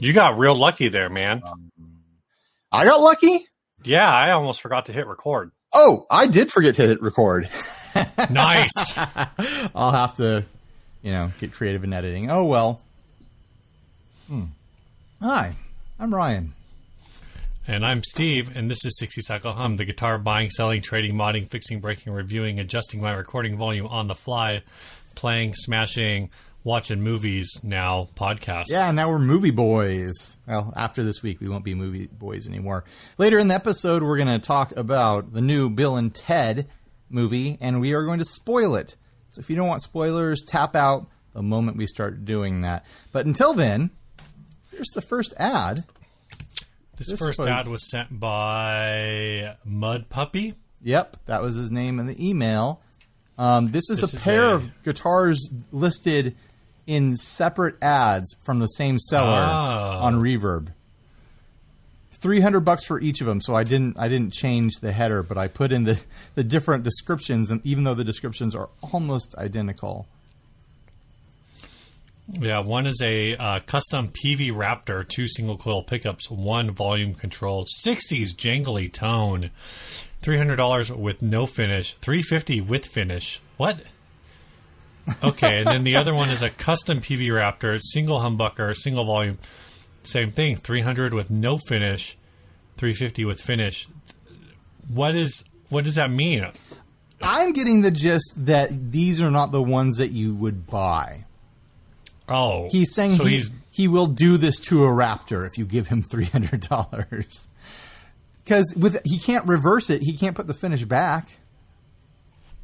You got real lucky there, man. I got lucky. Yeah, I almost forgot to hit record. Oh, I did forget to hit record. Nice. I'll have to, you know, get creative in editing. Oh well. Hmm. Hi, I'm Ryan. And I'm Steve, and this is 60 Cycle Hum, the guitar buying, selling, trading, modding, fixing, breaking, reviewing, adjusting my recording volume on the fly, playing, smashing, watching movies now podcast. Yeah, now we're movie boys. Well, after this week, we won't be movie boys anymore. Later in the episode, we're going to talk about the new Bill and Ted movie, and we are going to spoil it. So if you don't want spoilers, tap out the moment we start doing that. But until then, here's the first ad. This, This first was- ad was sent by Mud Puppy. Yep, that was his name in the email. Um, this is This a is pair a- of guitars listed in separate ads from the same seller Oh. on Reverb. Three hundred bucks for each of them, so I didn't I didn't change the header, but I put in the the different descriptions, and even though the descriptions are almost identical, Yeah, one is a uh, custom Peavey Raptor, two single coil pickups, one volume control, 60s jangly tone, $300 with no finish, 350 with finish. What? Okay, and then the other one is a custom Peavey Raptor, single humbucker, single volume, same thing, 300 with no finish, 350 with finish. What is what does that mean? I'm getting the gist that these are not the ones that you would buy. Oh, He's saying so he, he's he will do this to a raptor if you give him three hundred dollars. Because with he can't reverse it, he can't put the finish back.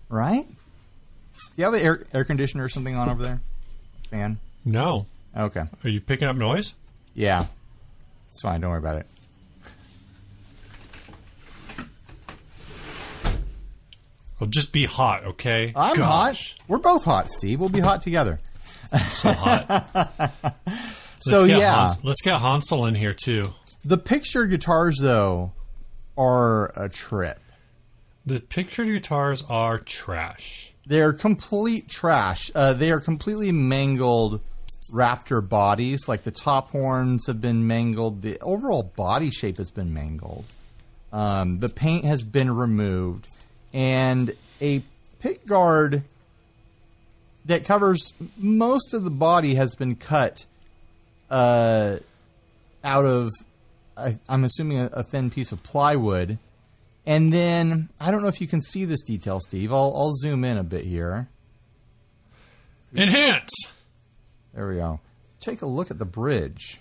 Right? Do you have an air air conditioner or something on over there? Fan. no. Okay. Are you picking up noise? Yeah. It's fine. Don't worry about it. Well, just be hot, okay? I'm Gosh, hot. We're both hot, Steve. We'll be hot together. So hot. so yeah, Hans- let's get Hansel in here too. the picture guitars though are a trip. The pictured guitars are trash. They're complete trash. Uh, they are completely mangled Raptor bodies. Like the top horns have been mangled. The overall body shape has been mangled. Um, the paint has been removed, and a pick guard that covers most of the body has been cut uh, out of. I, I'm assuming a, a thin piece of plywood. And then I don't know if you can see this detail, Steve. I'll, I'll zoom in a bit here. Enhance. There we go. Take a look at the bridge.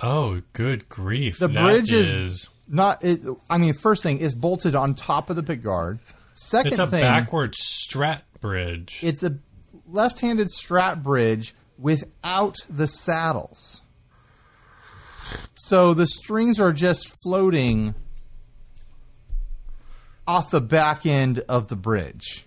Oh, good grief! The That bridge is, is not. It, I mean, first thing is bolted on top of the pick guard. Second it's a thing, backward strat bridge. it's a left-handed strat bridge without the saddles. So the strings are just floating off the back end of the bridge.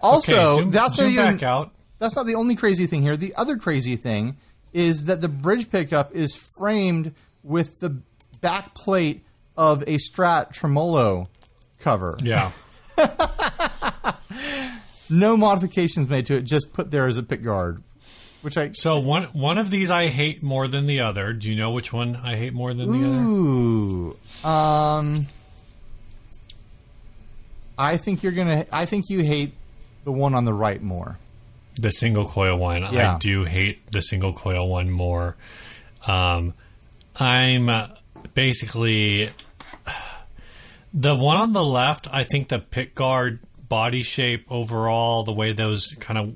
Also, okay, zoom, that's zoom not even, back out. That's not the only crazy thing here. The other crazy thing is that the bridge pickup is framed with the back plate of a Strat tremolo cover. Yeah. No modifications made to it, just put there as a pick guard. Which I So one one of these I hate more than the other. Do you know which one I hate more than the other? Ooh. Um I think you're gonna I think you hate the one on the right more. The single coil one. Yeah. I do hate the single coil one more. Um, I'm uh, basically the one on the left. I think the pick guard body shape overall, the way those kind of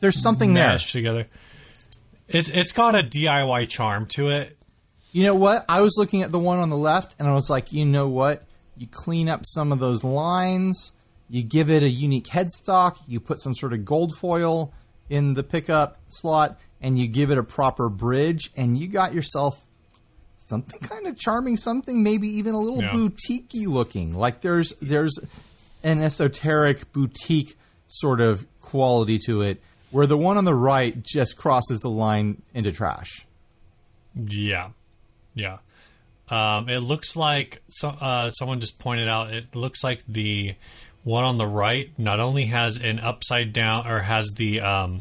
There's something there. together. It's it's got a DIY charm to it. You know what? I was looking at the one on the left and I was like, you know what? You clean up some of those lines, you give it a unique headstock, you put some sort of gold foil in the pickup slot, and you give it a proper bridge, and you got yourself something kind of charming, something maybe even a little Yeah. boutiquey looking. Like there's there's an esoteric boutique sort of quality to it, where the one on the right just crosses the line into trash. Yeah. Yeah. Um, it looks like so, uh, someone just pointed out. It looks like the one on the right not only has an upside down or has the um,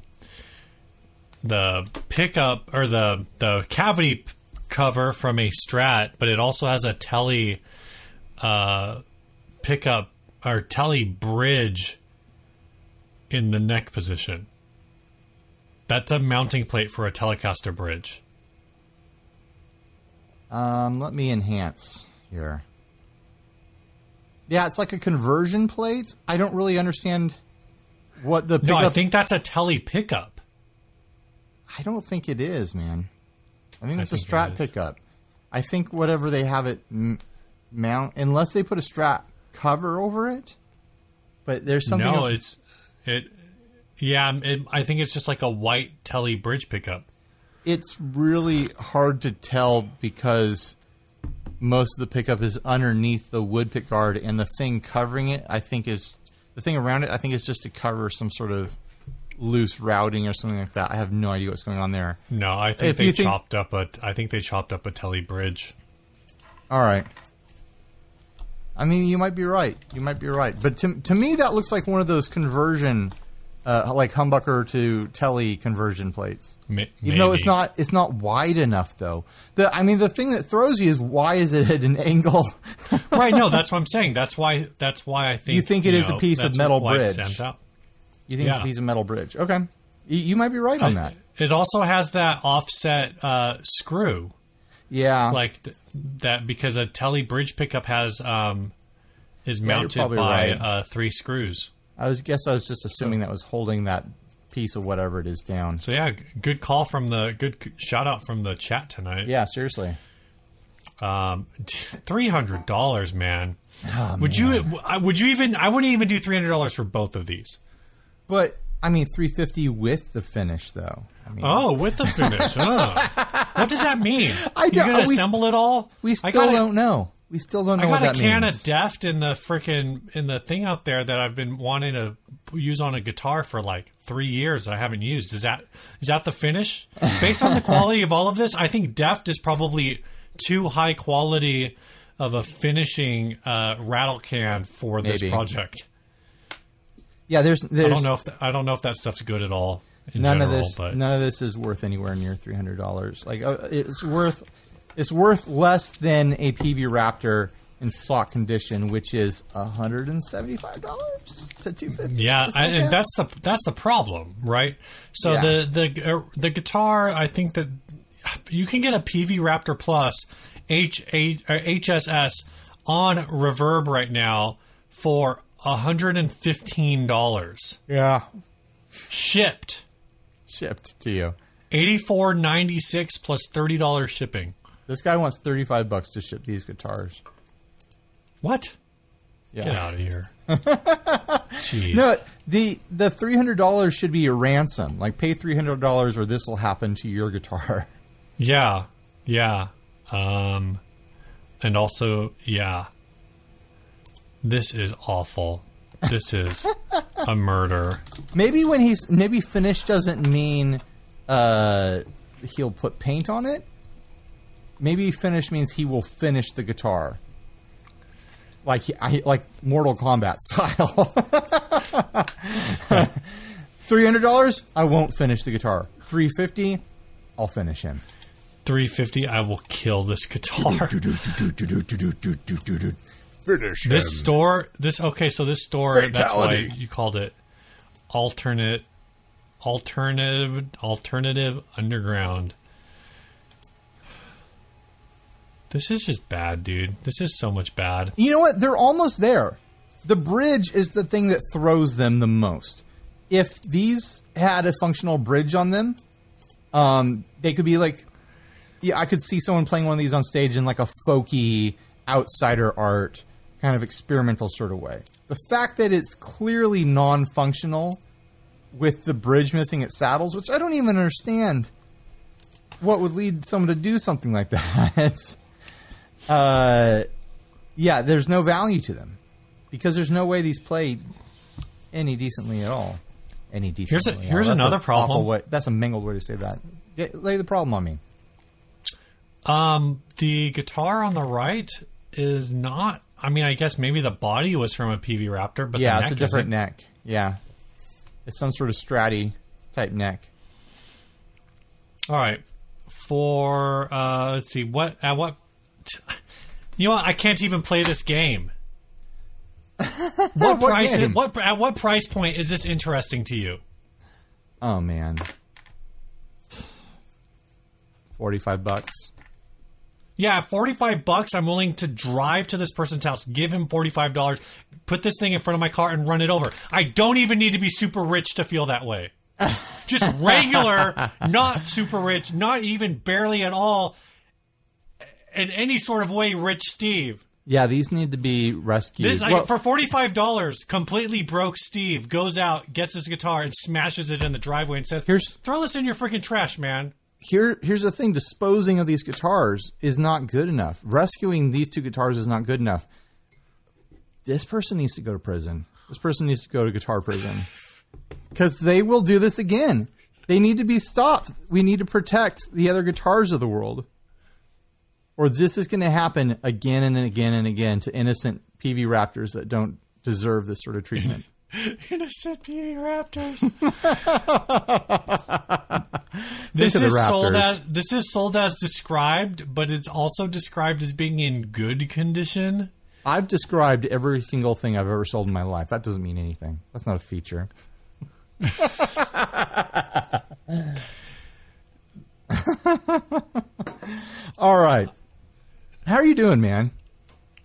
the pickup or the the cavity cover from a Strat, but it also has a Telly uh, pickup or Telly bridge in the neck position. That's a mounting plate for a Telecaster bridge. Um, let me enhance here. Yeah, it's like a conversion plate. I don't really understand what the pickup. No. I think that's a Telly pickup. I don't think it is, man. I think it's a think it Strat is. pickup. I think whatever they have it m- mount, unless they put a Strat cover over it. But there's something. no, it's it. Yeah, um, it, I think it's just like a white Telly bridge pickup. it's really hard to tell because most of the pickup is underneath the wood pick guard, and the thing covering it, I think, is the thing around it. I think is just to cover some sort of loose routing or something like that. I have no idea what's going on there. No, I think If they you think- chopped up a. I think they chopped up a Telly bridge. All right. I mean, you might be right. You might be right. But to, to me, that looks like one of those conversion, uh, like humbucker to telly conversion plates. Ma- Even though it's not, it's not wide enough though. The, I mean, the thing that throws you is why is it at an angle? right. No, that's what I'm saying. That's why. That's why I think You think it is a know, piece of metal bridge. you think it's a piece of metal bridge? Okay, you, you might be right on that. It also has that offset uh, screw, Yeah, like th- that, because a Telly bridge pickup has um, is mounted probably by right. uh, three screws. I was guess I was just assuming that was holding that piece of whatever it is down. So yeah, good call from the good c- shout out from the chat tonight. Yeah, seriously. Um, three hundred dollars, man. Oh, would you? Would you even? I wouldn't even do three hundred dollars for both of these. But I mean, 350 with the finish though. I mean, Oh, with the finish. huh. What does that mean? I You're don't- gonna we- assemble it all? we still don't know. We still don't know I what got that a can means. of Deft in the freaking in the thing out there that I've been wanting to use on a guitar for like three years. I haven't used. Is that is that the finish? Based on the quality of all of this, I think Deft is probably too high quality of a finishing uh, rattle can for this Maybe. project. yeah, there's, there's I don't know if I don't know if that stuff's good at all. None general, of this. but None of this is worth anywhere near three hundred dollars. Like uh, it's worth. It's worth less than a Peavey Raptor in stock condition, which is hundred and seventy-five dollars to two fifty. Yeah, I, and that's the that's the problem, right? So Yeah. the the uh, the guitar, I think that you can get a Peavey Raptor Plus H H HSS on Reverb right now for hundred and fifteen dollars yeah shipped. Shipped to you. Eighty four ninety six plus thirty dollars shipping. This guy wants thirty-five bucks to ship these guitars. What? Yeah. Get out of here. Jeez. No, the the three hundred dollars should be a ransom. Like pay three hundred dollars, or this will happen to your guitar. Yeah, yeah. Um, and also, yeah. This is awful. This is a murder. Maybe when he's maybe finish doesn't mean uh, he'll put paint on it. Maybe finish means he will finish the guitar, like I, like Mortal Kombat style. Three hundred dollars, I won't finish the guitar. Three fifty, I'll finish him. 350, I will kill this guitar. Finish this store, this, okay, so this store, that's why you called it alternate, alternative, alternative underground. This is just bad, dude. This is so much bad. You know what? They're almost there. The bridge is the thing that throws them the most. If these had a functional bridge on them, um, they could be like, yeah, I could see someone playing one of these on stage in like a folky outsider art kind of experimental sort of way. The fact that it's clearly non-functional with the bridge missing its saddles, which I don't even understand, what would lead someone to do something like that? uh, yeah, there's no value to them because there's no way these play any decently at all. Any decently. at all. here's another an problem. Way, that's a mingled way to say that. Get, lay the problem on me. Um, the guitar on the right is not. I mean, I guess maybe the body was from a Peavey Raptor, but yeah, the it's a different isn't. neck. Yeah, it's some sort of Stratty type neck. All right, for uh, let's see what at what. You know what? I can't even play this game. What, What price? game? What at what price point is this interesting to you? Oh man, forty-five bucks. Yeah, forty-five bucks. I'm willing to drive to this person's house, give him forty-five dollars, put this thing in front of my car, and run it over. I don't even need to be super rich to feel that way. Just regular, not super rich, not even barely at all, in any sort of way, rich Steve. Yeah, these need to be rescued. This, Well, for forty-five dollars, completely broke Steve goes out, gets his guitar, and smashes it in the driveway, and says, Here's- "Throw this in your freaking trash, man." Here, here's the thing: disposing of these guitars is not good enough. Rescuing these two guitars is not good enough. This person needs to go to prison. This person needs to go to guitar prison because they will do this again. They need to be stopped. We need to protect the other guitars of the world, or this is going to happen again and again and again to innocent Peavey Raptors that don't deserve this sort of treatment. Innocent Peavey Raptors. This is sold as this is sold as described, but it's also described as being in good condition. I've described every single thing I've ever sold in my life. That doesn't mean anything. That's not a feature. All right. How are you doing, man?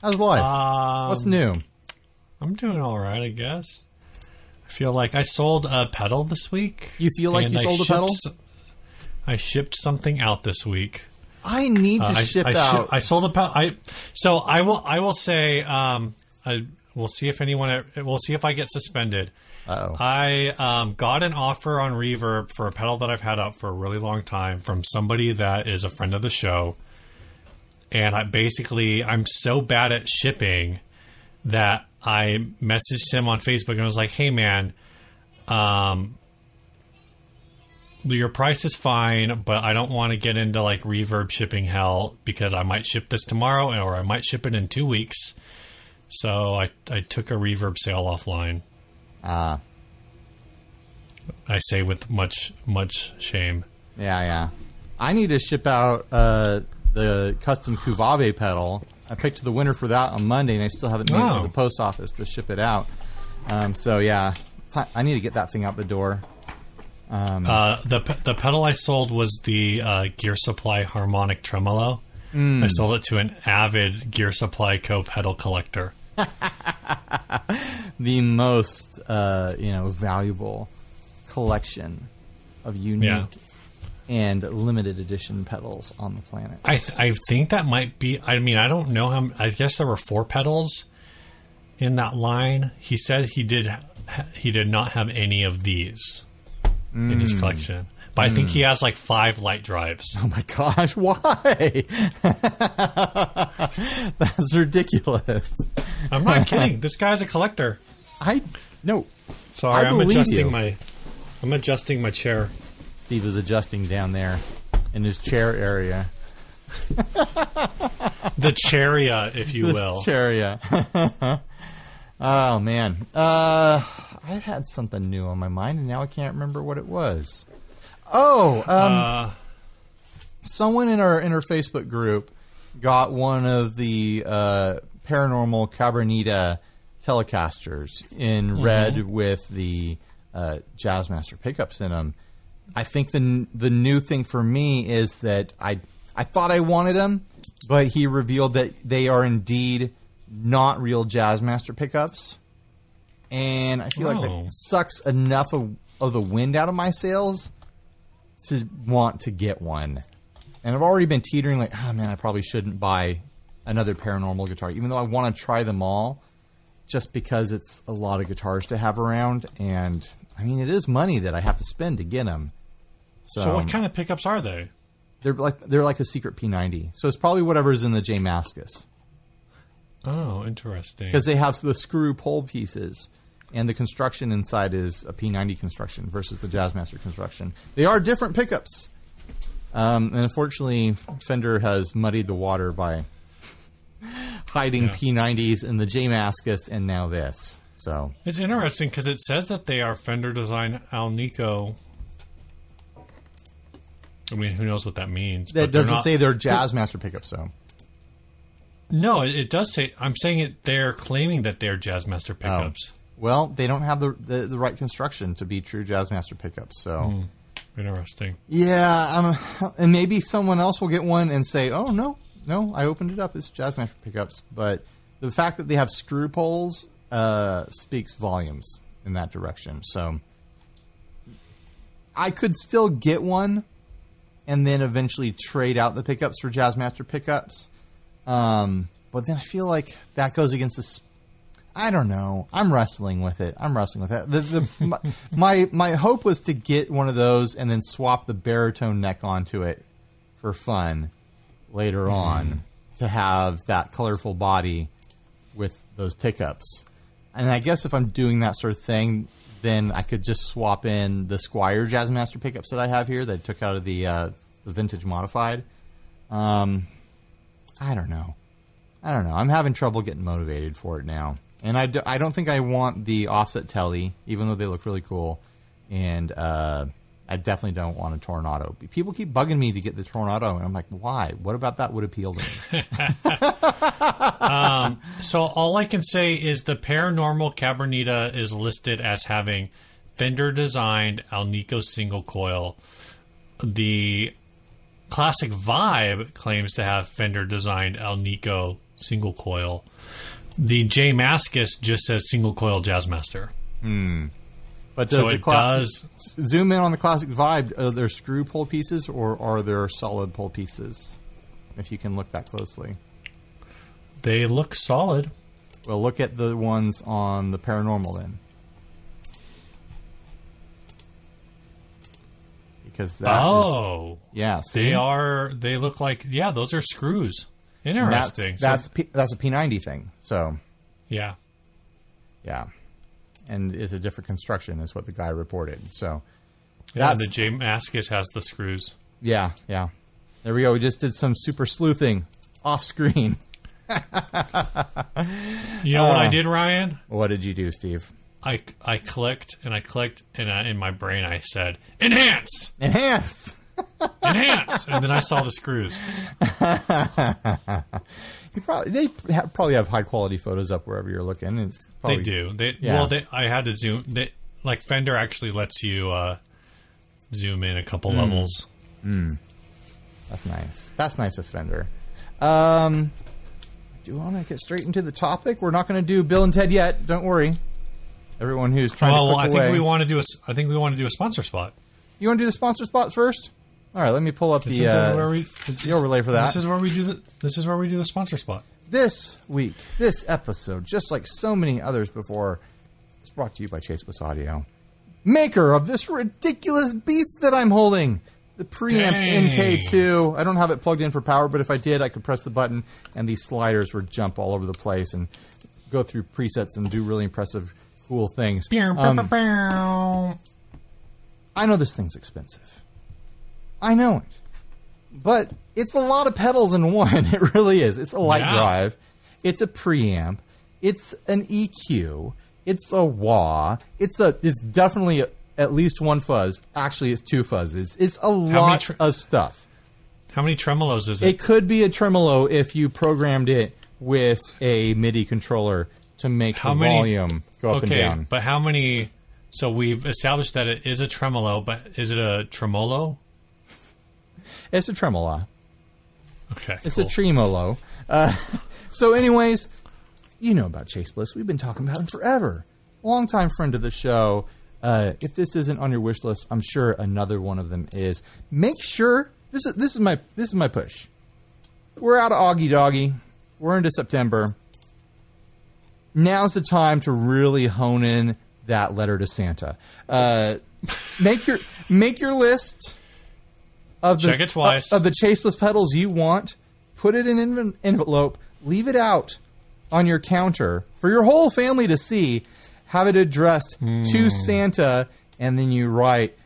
How's life? Um, What's new? I'm doing all right, I guess. I feel like I sold a pedal this week. You feel like you I sold a pedal? I shipped something out this week. I need to Uh, I, ship I, shi- out. I sold a pedal. I so I will. I will say. Um, I, we'll see if anyone. We'll see if I get suspended. Uh-oh. I um, got an offer on Reverb for a pedal that I've had up for a really long time from somebody that is a friend of the show. And I basically, I'm so bad at shipping that I messaged him on Facebook and was like, "Hey, man, um, your price is fine, but I don't want to get into like Reverb shipping hell because I might ship this tomorrow or I might ship it in two weeks." So I I took a Reverb sale offline. Ah, I say with much much shame. yeah, yeah. I need to ship out uh, the custom Kuvave pedal. I picked the winner for that on Monday, and I still haven't made it Oh. to the post office to ship it out. Um, so yeah, I need to get that thing out the door. Uh, the the pedal I sold was the uh, Gear Supply harmonic tremolo. I sold it to an avid Gear Supply Co pedal collector. the most uh, you know valuable collection of unique Yeah. And limited edition pedals on the planet. I th- I think that might be. I mean, I don't know how. I guess there were four pedals in that line. He said he did. He did not have any of these in his hmm. collection, but I think he hmm. has like five light drives. Oh my gosh, why? That's ridiculous. I'm not kidding. This guy's a collector. I no. Sorry, I I'm adjusting you. my. I'm adjusting my chair. Steve is adjusting down there in his chair area. The charia, if you This will. area. oh man, uh, I had something new on my mind, and now I can't remember what it was. Oh, um, Uh, someone in our in our Facebook group got one of the uh, paranormal Cabronita Telecasters in red with the uh, Jazzmaster pickups in them. I think the the new thing for me is that I I thought I wanted them, but he revealed that they are indeed not real Jazzmaster pickups, and I feel like Oh. that sucks enough of, of the wind out of my sails to want to get one. And I've already been teetering like, oh man, I probably shouldn't buy another paranormal guitar, even though I want to try them all, just because it's a lot of guitars to have around. And I mean, it is money that I have to spend to get them. So, so, what kind of pickups are they? they're like they're like a secret P90. So it's probably whatever's in the J Mascis Oh, interesting. because they have the screw pole pieces. And the construction inside is a P90 construction versus the Jazzmaster construction. They are different pickups. Um, and unfortunately, Fender has muddied the water by hiding Yeah. P90s in the J Mascis and now this. So It's interesting because it says that they are Fender design Alnico. I mean, who knows what that means? that but they're doesn't not- say they're Jazzmaster pickups, though. No, it, it does say. I'm saying it. They're claiming that they're Jazzmaster pickups. Well, they don't have the, the the right construction to be true Jazzmaster pickups. So Hmm. Interesting. yeah, um, and maybe someone else will get one and say, "Oh no, no, I opened it up. It's Jazzmaster pickups." But the fact that they have screw poles uh, speaks volumes in that direction. So I could still get one, and then eventually trade out the pickups for Jazzmaster pickups. Um, but then I feel like that goes against this. I don't know. I'm wrestling with it. I'm wrestling with that. The, the, my, my my hope was to get one of those and then swap the baritone neck onto it for fun later on to have that colorful body with those pickups. And I guess if I'm doing that sort of thing, then I could just swap in the Squier Jazzmaster pickups that I have here that I took out of the uh, the vintage modified. Um, I don't know. I don't know. I'm having trouble getting motivated for it now. And I, do, I don't think I want the offset telly, even though they look really cool. And uh, I definitely don't want a Tornado. People keep bugging me to get the Tornado, and I'm like, why? What about that would appeal to me? Um, so all I can say is the paranormal Cabronita is listed as having Fender designed Alnico single coil. The classic Vibe claims to have Fender designed Alnico single coil. The J Mascis just says single coil Jazzmaster. Hmm. But does So it does. zoom in on the classic vibe? Are there screw pole pieces or are there solid pole pieces? If you can look that closely. They look solid. Well, look at the ones on the paranormal then. Because that is- oh, yeah, see? they are. They look like yeah. Those are screws. And Interesting. That's So- that's, P, that's a P90 thing. So, yeah. yeah. And it's a different construction is what the guy reported. So, Yeah, the J Mascis has the screws. yeah, yeah. There we go. We just did some super sleuthing off screen. You know what I Uh. did, Ryan? What did you do, Steve? I, I clicked and I clicked and I, in my brain I said enhance, Enhance. enhance, and then I saw the screws. You probably they ha- probably have high quality photos up wherever you're looking. It's probably, They do. They Yeah. well, they I had to zoom. They like Fender actually lets you uh, zoom in a couple Hmm. levels. That's nice. That's nice of Fender. Um, do you want to get straight into the topic? We're not going to do Bill and Ted yet. Don't worry. Everyone who's trying Well, to click I think we want to do a. I think we want to do a sponsor spot. you want to do the sponsor spot first? All right. Let me pull up the uh, where we, this the overlay for that. This is where we do the. This is where we do the sponsor spot. this week. This episode, just like so many others before, is brought to you by Chase Bliss Audio, maker of this ridiculous beast that I'm holding. The preamp Dang. MK2. I don't have it plugged in for power, but if I did, I could press the button and these sliders would jump all over the place and go through presets and do really impressive, cool things. Um, I know this thing's expensive. I know it. But it's a lot of pedals in one. It really is. It's a light Yeah. drive. It's a preamp. It's an EQ. It's a wah. It's a. It's definitely a, at least one fuzz. Actually, it's two fuzzes. It's a lot tr- of stuff. How many tremolos is it? It could be a tremolo if you programmed it with a MIDI controller to make How the many- volume go up okay, and down. but how many? So we've established that it is a tremolo, but is it a tremolo? It's a tremolo. Okay, It's cool. a tremolo. Uh, so, anyways, you know about Chase Bliss. We've been talking about him forever. Longtime friend of the show. Uh, if this isn't on your wish list, I'm sure another one of them is. Make sure this is this is my this is my push. We're out of Augie Doggy. We're into September. Now's the time to really hone in that letter to Santa. Uh, make your make your list of the Check it uh, twice. of the Chase Bliss pedals you want. Put it in an envelope. Leave it out on your counter for your whole family to see. Have it addressed to hmm. Santa, and then you write,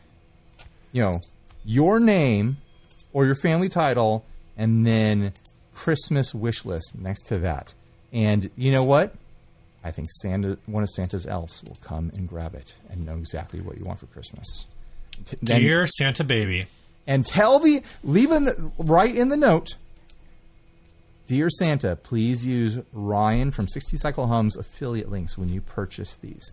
you know, your name or your family title, and then Christmas wish list next to that. And you know what? I think Santa, one of Santa's elves, will come and grab it and know exactly what you want for Christmas. Then- Dear Santa baby. And tell the leave a right in the note. Dear Santa, please use Ryan from 60 Cycle Hum's affiliate links when you purchase these.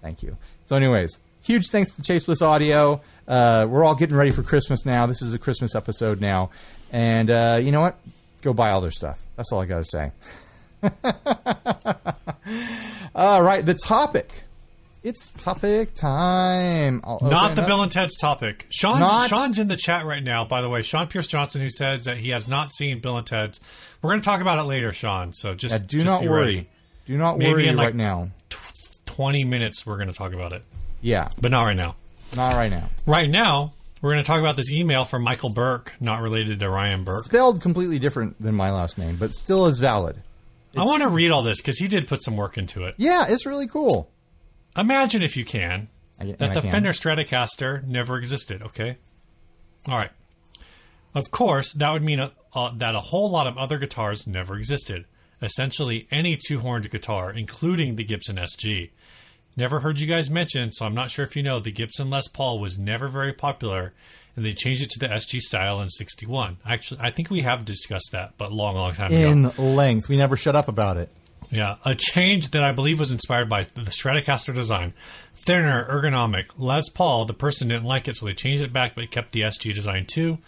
Thank you. So, anyways, huge thanks to Chase Bliss Audio. Uh, we're all getting ready for Christmas now. This is a Christmas episode now, and uh, you know what? Go buy all their stuff. That's all I got to say. all right, the topic. It's topic time. Oh, I'll Not the Bill and Ted's topic. Sean's, Not- Sean's in the chat right now, by the way. Sean Pierce Johnson, who says that he has not seen Bill and Ted's. We're going to talk about it later, Sean. So just, Yeah, do just not be worry. ready. Do not Maybe worry in, like- right now. 20 minutes, we're going to talk about it. Yeah, But not right now. not right now. Right now, we're going to talk about this email from Michael Burke, not related to Ryan Burke. Spelled completely different than my last name, but still is valid. I want to read all this because he did put some work into it. Yeah, it's really cool. Imagine if you can I- that I the can. Fender Stratocaster never existed. Okay, all right. Of course, that would mean a, uh, that a whole lot of other guitars never existed. Essentially, any two-horned guitar, including the Gibson SG. Never heard you guys mention, so I'm not sure if you know the Gibson Les Paul was never very popular, and they changed it to the SG style in '61. Actually, I think we have discussed that, but long, long time ago. In length, we never shut up about it. Yeah, a change that I believe was inspired by the Stratocaster design. Thinner, ergonomic. Les Paul, the person didn't like it, so they changed it back, but kept the SG design too.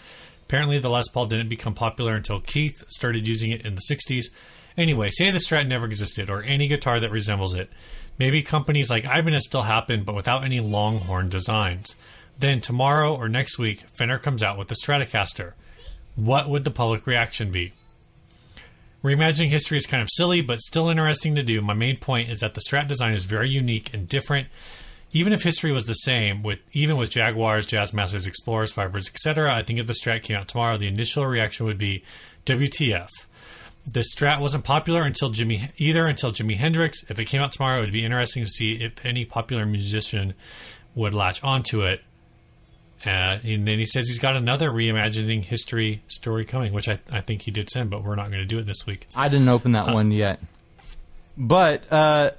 Apparently, the Les Paul didn't become popular until Keith started using it in the 60s. Anyway, say the Strat never existed, or any guitar that resembles it. Maybe companies like Ibanez still happen, but without any longhorn designs. Then tomorrow or next week, Fender comes out with the Stratocaster. What would the public reaction be? Reimagining history is kind of silly, but still interesting to do. My main point is that the Strat design is very unique and different. Even if history was the same, with even with Jaguars, Jazzmasters, Explorers, Vibers, etc., I think if the Strat came out tomorrow, the initial reaction would be WTF. The Strat wasn't popular until Jimmy either until Jimi Hendrix. If it came out tomorrow, it would be interesting to see if any popular musician would latch onto it. Uh, and then he says he's got another reimagining history story coming, which I, I think he did send, but we're not going to do it this week. I didn't open that one yet. But uh,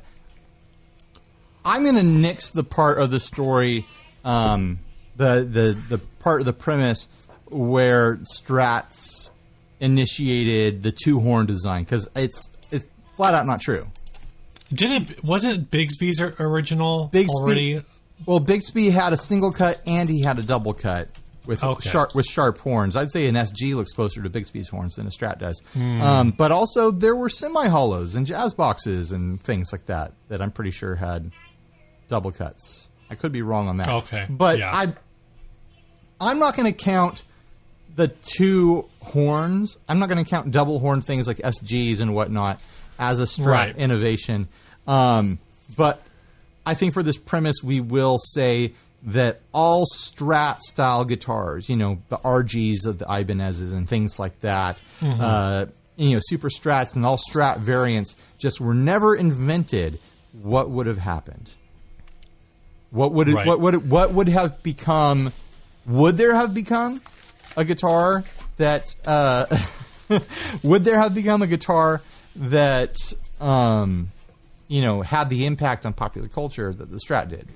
I'm going to nix the part of the story, um, the, the, the part of the premise where Strats initiated the two horn design because it's, it's flat out not true. Did it? Wasn't Bigsby's original Bigsby- already? Well, Bigsby had a single cut and he had a double cut with Okay. sharp with sharp horns. I'd say an SG looks closer to Bigsby's horns than a Strat does. Um, but also there were semi hollows and jazz boxes and things like that that I'm pretty sure had double cuts. I could be wrong on that. Okay, but yeah. I I'm not going to count the two horns. I'm not going to count double horn things like SGs and whatnot as a Strat Right. innovation. Um, but I think for this premise, we will say that all Strat style guitars, you know, the RGs of the Ibanez's and things like that, Mm-hmm. uh, you know, Super Strats and all Strat variants just were never invented. What would have happened? What would it, Right. what would what would have become? Would there have become a guitar that? Uh, would there have become a guitar that um, you know had the impact on popular culture that the Strat did?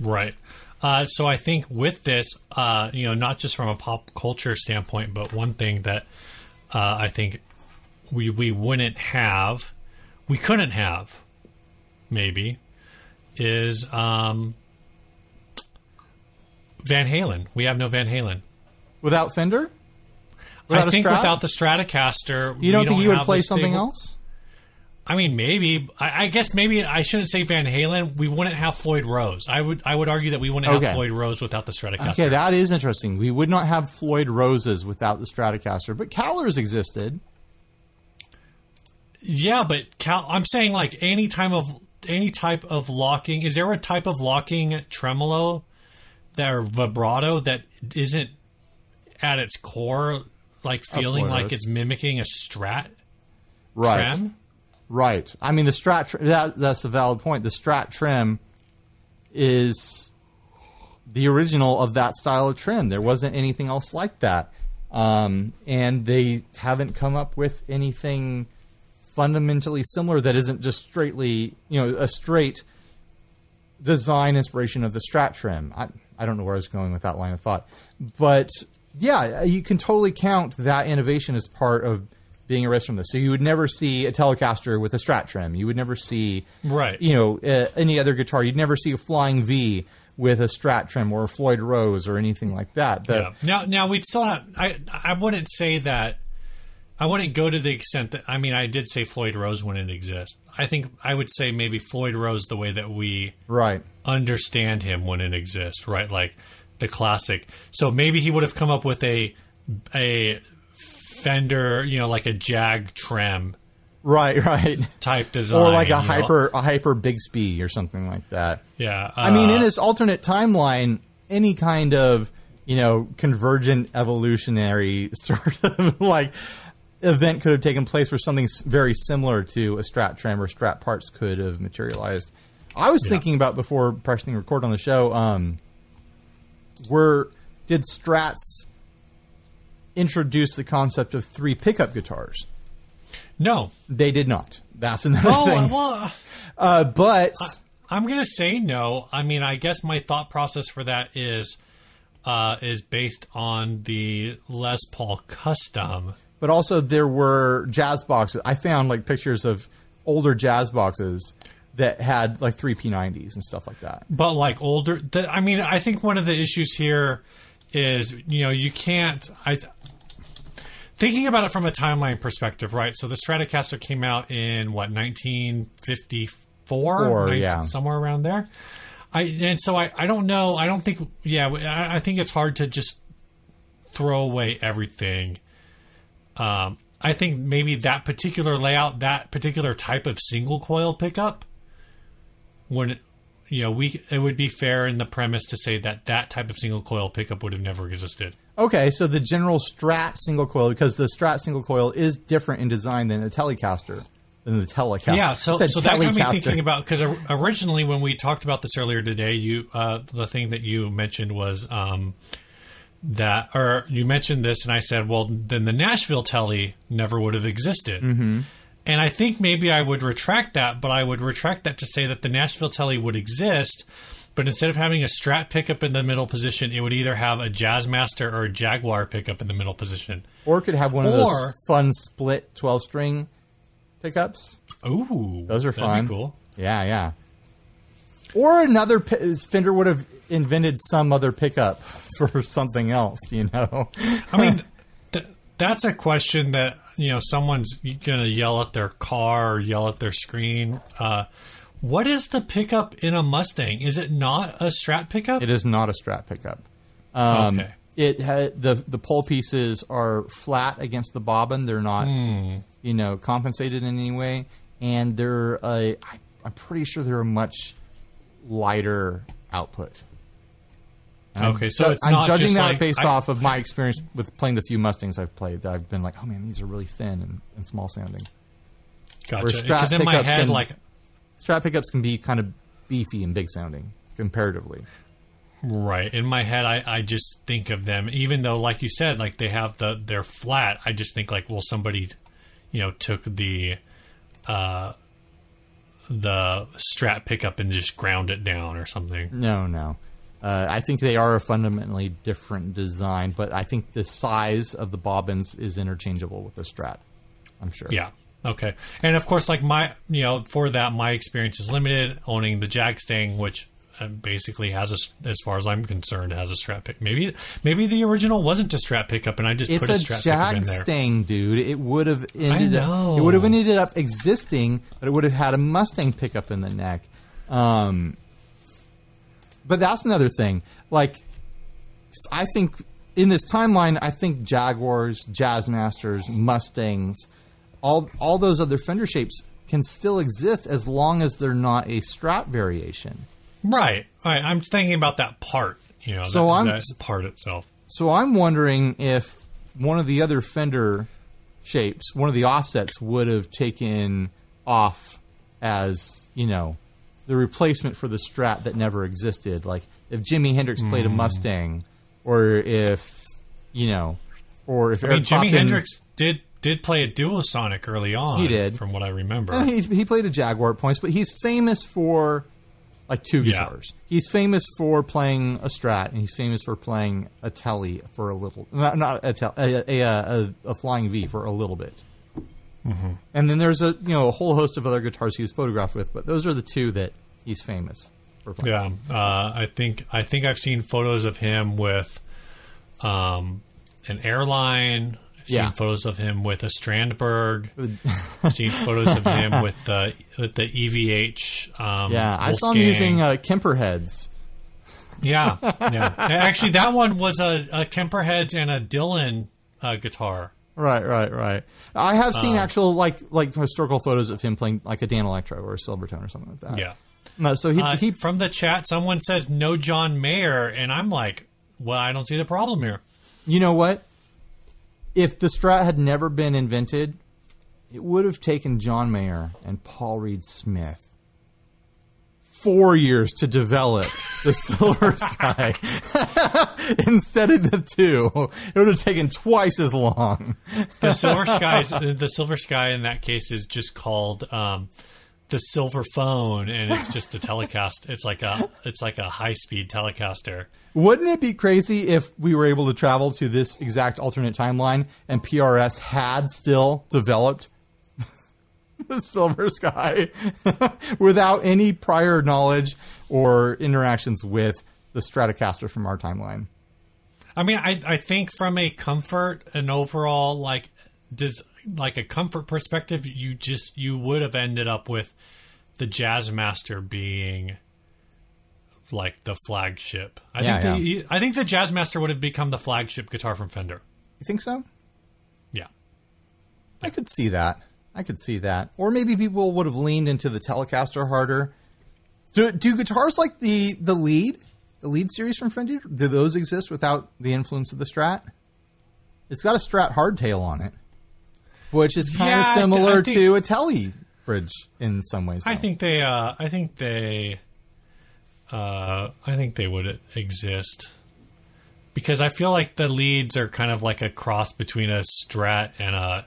Right. Uh, so I think with this, uh, you know, not just from a pop culture standpoint, but one thing that uh, I think we we wouldn't have, we couldn't have, maybe, is um, Van Halen. We have no Van Halen. Without Fender, I Without a think Strat? without the Stratocaster, you don't think you would play something else? I mean, maybe. I, I guess maybe I shouldn't say Van Halen. We wouldn't have Floyd Rose. I would. I would argue that we wouldn't Okay. have Floyd Rose without the Stratocaster. Okay, that is interesting. We would not have Floyd Roses without the Stratocaster, but Kahlers existed. Yeah, but Cal, I'm saying like any time of any type of locking. Is there a type of locking tremolo that or vibrato that isn't at its core like feeling like it's mimicking a Strat Right. trem? Right. I mean, the Strat. Tr- that, that's a valid point. The Strat trim is the original of that style of trim. There wasn't anything else like that. Um, and they haven't come up with anything fundamentally similar that isn't just straightly, you know, a straight design inspiration of the Strat trim. I, I don't know where I was going with that line of thought. But yeah, you can totally count that innovation as part of being erased from this. So you would never see a Telecaster with a Strat trim. You would never see, Right. You know, uh, any other guitar. You'd never see a Flying V with a Strat trim or a Floyd Rose or anything like that. The- Yeah. Now, now we'd still have. I I wouldn't say that. I wouldn't go to the extent that. I mean, I did say Floyd Rose wouldn't exist. I think I would say maybe Floyd Rose the way that we Right. understand him wouldn't exist, right? Like the classic. So maybe he would have come up with a a Fender, you know, like a Jag trim Right. Right. type design, or like a you know? hyper a hyper Bigsby or something like that. Yeah, I mean, in uh, this alternate timeline, any kind of you know convergent evolutionary sort of like event could have taken place where something very similar to a Strat trim or Strat parts could have materialized. I was Yeah. thinking about before pressing record on the show. Um, were did Strats introduce the concept of three pickup guitars? no. They did not. That's another Oh thing. well, Uh, but I'm gonna say no. I mean, I guess my thought process for that is uh, is based on the Les Paul Custom. but also there were jazz boxes. I found like pictures of older jazz boxes that had like three P90s and stuff like that. but like older the, i mean i think one of the issues here is you know you can't i thinking about it from a timeline perspective right? So the stratocaster came out in what 1954 Four, 19 yeah. somewhere around there? I and so i i don't know. I don't think yeah i, I think it's hard to just throw away everything. Um I think maybe that particular layout, that particular type of single coil pickup, would you know we it would be fair in the premise to say that that type of single coil pickup would have never existed. Okay, so the general Strat single coil, because the Strat single coil is different in design than a Telecaster, than the Telecaster. Yeah, so so that got me thinking about because originally when we talked about this earlier today, you uh, the thing that you mentioned was um, that, or you mentioned this, and I said, well, then the Nashville Telly never would have existed. Mm-hmm. And I think maybe I would retract that, but I would retract that to say that the Nashville Telly would exist, but instead of having a Strat pickup in the middle position, it would either have a Jazzmaster or a Jaguar pickup in the middle position. Or it could have one of Or- those fun split 12 string pickups. Ooh, Those are that'd be fun. cool. Yeah, yeah. Or another pi- Fender would have invented some other pickup for something else, you know. I mean, th- that's a question that you know someone's going to yell at their car or yell at their screen. Uh, what is the pickup in a Mustang? Is it not a Strat pickup? It is not a Strat pickup. Um, Okay. It ha- the the pole pieces are flat against the bobbin. They're not, Hmm. you know, compensated in any way, and they're a. I, I'm pretty sure they're a much lighter output. I'm Okay, so it's I'm not judging that like- based I- off of my experience with playing the few Mustangs I've played. That I've been like, oh man, these are really thin and, and small sounding. Gotcha. Because in my head, like Strat pickups can be kind of beefy and big sounding comparatively. right in my head, I, I just think of them. Even though, like you said, like they have the they're flat. I just think like, well, somebody, you know, took the. Uh, the strat pickup and just ground it down or something. No, no. Uh, I think they are a fundamentally different design, but I think the size of the bobbins is interchangeable with the Strat. I'm sure. Yeah. Okay. And of course, like my, you know, for that, my experience is limited owning the Jag Stang, which uh, basically has a, as far as I'm concerned, has a strap pick. Maybe, maybe the original wasn't a strap pickup, and I just It's put a a strap pickup in Jag there. Stang, dude. It would have ended know. up. It would have ended up existing, but it would have had a Mustang pickup in the neck. Um, but that's another thing. Like, I think in this timeline, I think Jaguars, Jazzmasters, Mustangs, all all those other fender shapes can still exist as long as they're not a Strat variation. Right. Right. I'm thinking about that part. You know, So that, I'm- that part itself. So I'm wondering if one of the other fender shapes, one of the offsets, would have taken off as you know the replacement for the Strat that never existed. Like if Jimi Hendrix played Hmm. a Mustang, or if you know, or if I mean, Jimi Hendrix did did play a Duosonic early on. He did. from what I remember. He, he played a Jaguar at points, but he's famous for like two Yeah. guitars. He's famous for playing a Strat, and he's famous for playing a Telly for a little, not, not a, tel, a, a, a, a Flying V for a little bit. Mm-hmm. And then there's a you know a whole host of other guitars he was photographed with, but those are the two that he's famous for playing. Yeah, uh, I think I think I've seen photos of him with um, an airline. Seen Yeah. photos of him with a Strandberg. Seen photos of him with the with the EVH. Um, Yeah, I saw him using uh, Kemper heads. Yeah, yeah. Actually, that one was a, a Kemperheads and a Dylan uh, guitar. Right, right, right. I have seen Uh. actual like like historical photos of him playing like a Danelectro or a Silvertone or something like that. Yeah. No, so he Uh, he from the chat, someone says no John Mayer, and I'm like, well, I don't see the problem here. You know what? If the Strat had never been invented, it would have taken John Mayer and Paul Reed Smith four years to develop the Silver Sky instead of the two. It would have taken twice as long. The silver sky, the silver sky in that case is just called um, the silver phone, and it's just a telecast. It's like a it's like a high speed telecaster. Wouldn't it be crazy if we were able to travel to this exact alternate timeline and PRS had still developed the Silver Sky without any prior knowledge or interactions with the Stratocaster from our timeline? I mean, I I think from a comfort and overall like does like a comfort perspective, you just you would have ended up with the Jazzmaster being like the flagship. I Yeah, think the I think the Jazzmaster would have become the flagship guitar from Fender. You think so? Yeah. I could see that. I could see that. Or maybe people would have leaned into the Telecaster harder. Do, do guitars like the the lead, the lead series from Fender, do those exist without the influence of the Strat? It's got a Strat hardtail on it, which is kind Yeah, of th- similar think- to a Tele bridge in some ways. I think they. Uh, I think they. Uh, I think they would exist because I feel like the leads are kind of like a cross between a Strat and a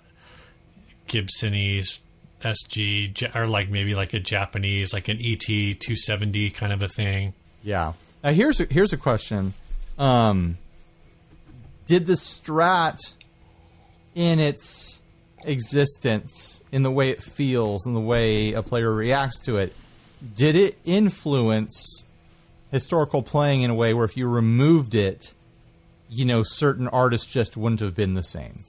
Gibsonese SG, or like maybe like a Japanese, like an ET 270 kind of a thing. Yeah. Now here's a, here's a question. Um, did the Strat, in its existence, in the way it feels, in the way a player reacts to it, did it influence historical playing in a way where if you removed it, you know, certain artists just wouldn't have been the same?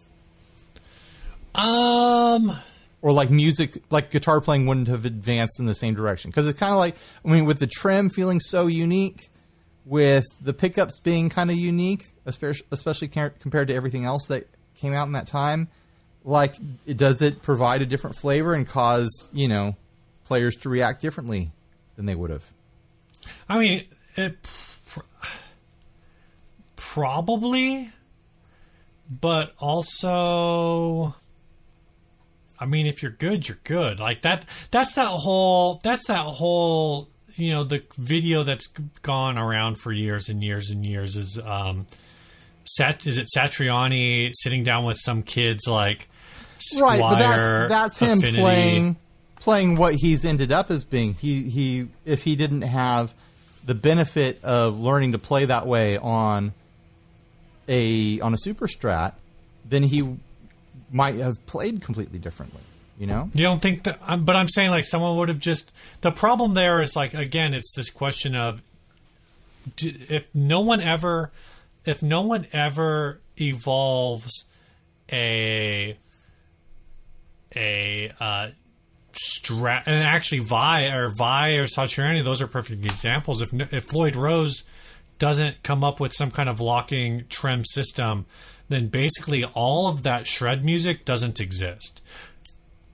Um, or like music like guitar playing wouldn't have advanced in the same direction because it's kind of like i mean with the trem feeling so unique with the pickups being kind of unique especially especially compared to everything else that came out in that time like does it provide a different flavor and cause you know players to react differently than they would have I mean, it pr- probably, but also, I mean, if you're good, you're good. Like that. That's that whole. That's that whole. You know, the video that's gone around for years and years and years is um, Sat. Is it Satriani sitting down with some kids like right but that's that's him Affinity. playing playing what he's ended up as being he he if he didn't have the benefit of learning to play that way on a on a super strat then he might have played completely differently you know You don't think that? um, But I'm saying like someone would have just. The problem there is like again, it's this question of do, if no one ever, if no one ever evolves a a uh, strat, and actually Vai or Vai or Satriani, those are perfect examples. If if Floyd Rose doesn't come up with some kind of locking trem system, then basically all of that shred music doesn't exist.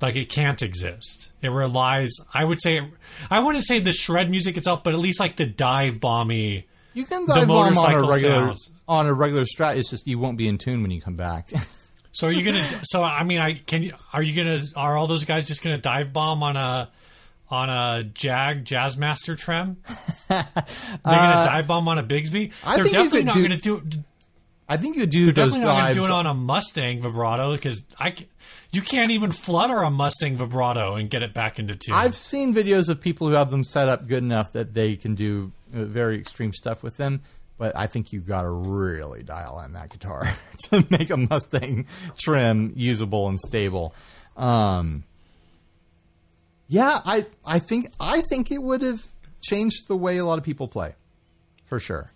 Like it can't exist. It relies. I would say. I wouldn't say the shred music itself, but at least like the dive bomby. you can dive bomb on a regular sounds. on a regular strat it's just you won't be in tune when you come back So are you gonna? so I mean, I can. you Are you gonna? Are all those guys just gonna dive bomb on a on a Jag Jazzmaster Trem? They're gonna dive bomb on a Bigsby. I They're think definitely not do- gonna do. I think you do They're those definitely not gonna do it on a Mustang vibrato because I. You can't even flutter a Mustang vibrato and get it back into tune. I've seen videos of people who have them set up good enough that they can do uh, very extreme stuff with them. But I think you've got to really dial in that guitar to make a Mustang trem usable and stable. Um, yeah, I I think I think it would have changed the way a lot of people play, for sure.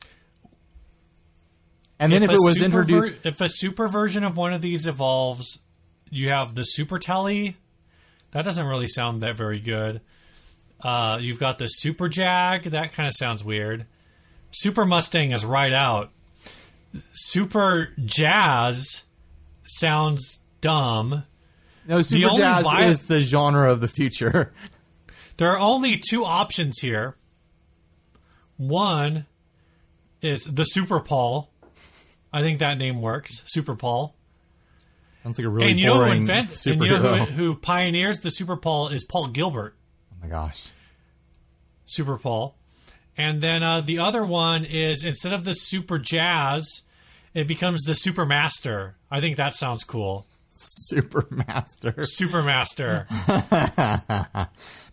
And then if, a it was introduced, if a super version of one of these evolves, you have the super telly. That doesn't really sound that very good. Uh, you've got the super jag. That kind of sounds weird. Super Mustang is right out. Super jazz sounds dumb. no, super only jazz vi- is the genre of the future. There are only two options here. One is the Super Paul. I think that name works. Super Paul. Sounds like a really and you know who boring invent, and you know who, who pioneers the Super Paul is Paul Gilbert. oh my gosh. Super Paul. And then uh, the other one is instead of the Super Jazz, it becomes the Super Master. I think that sounds cool. Super Master. Super Master.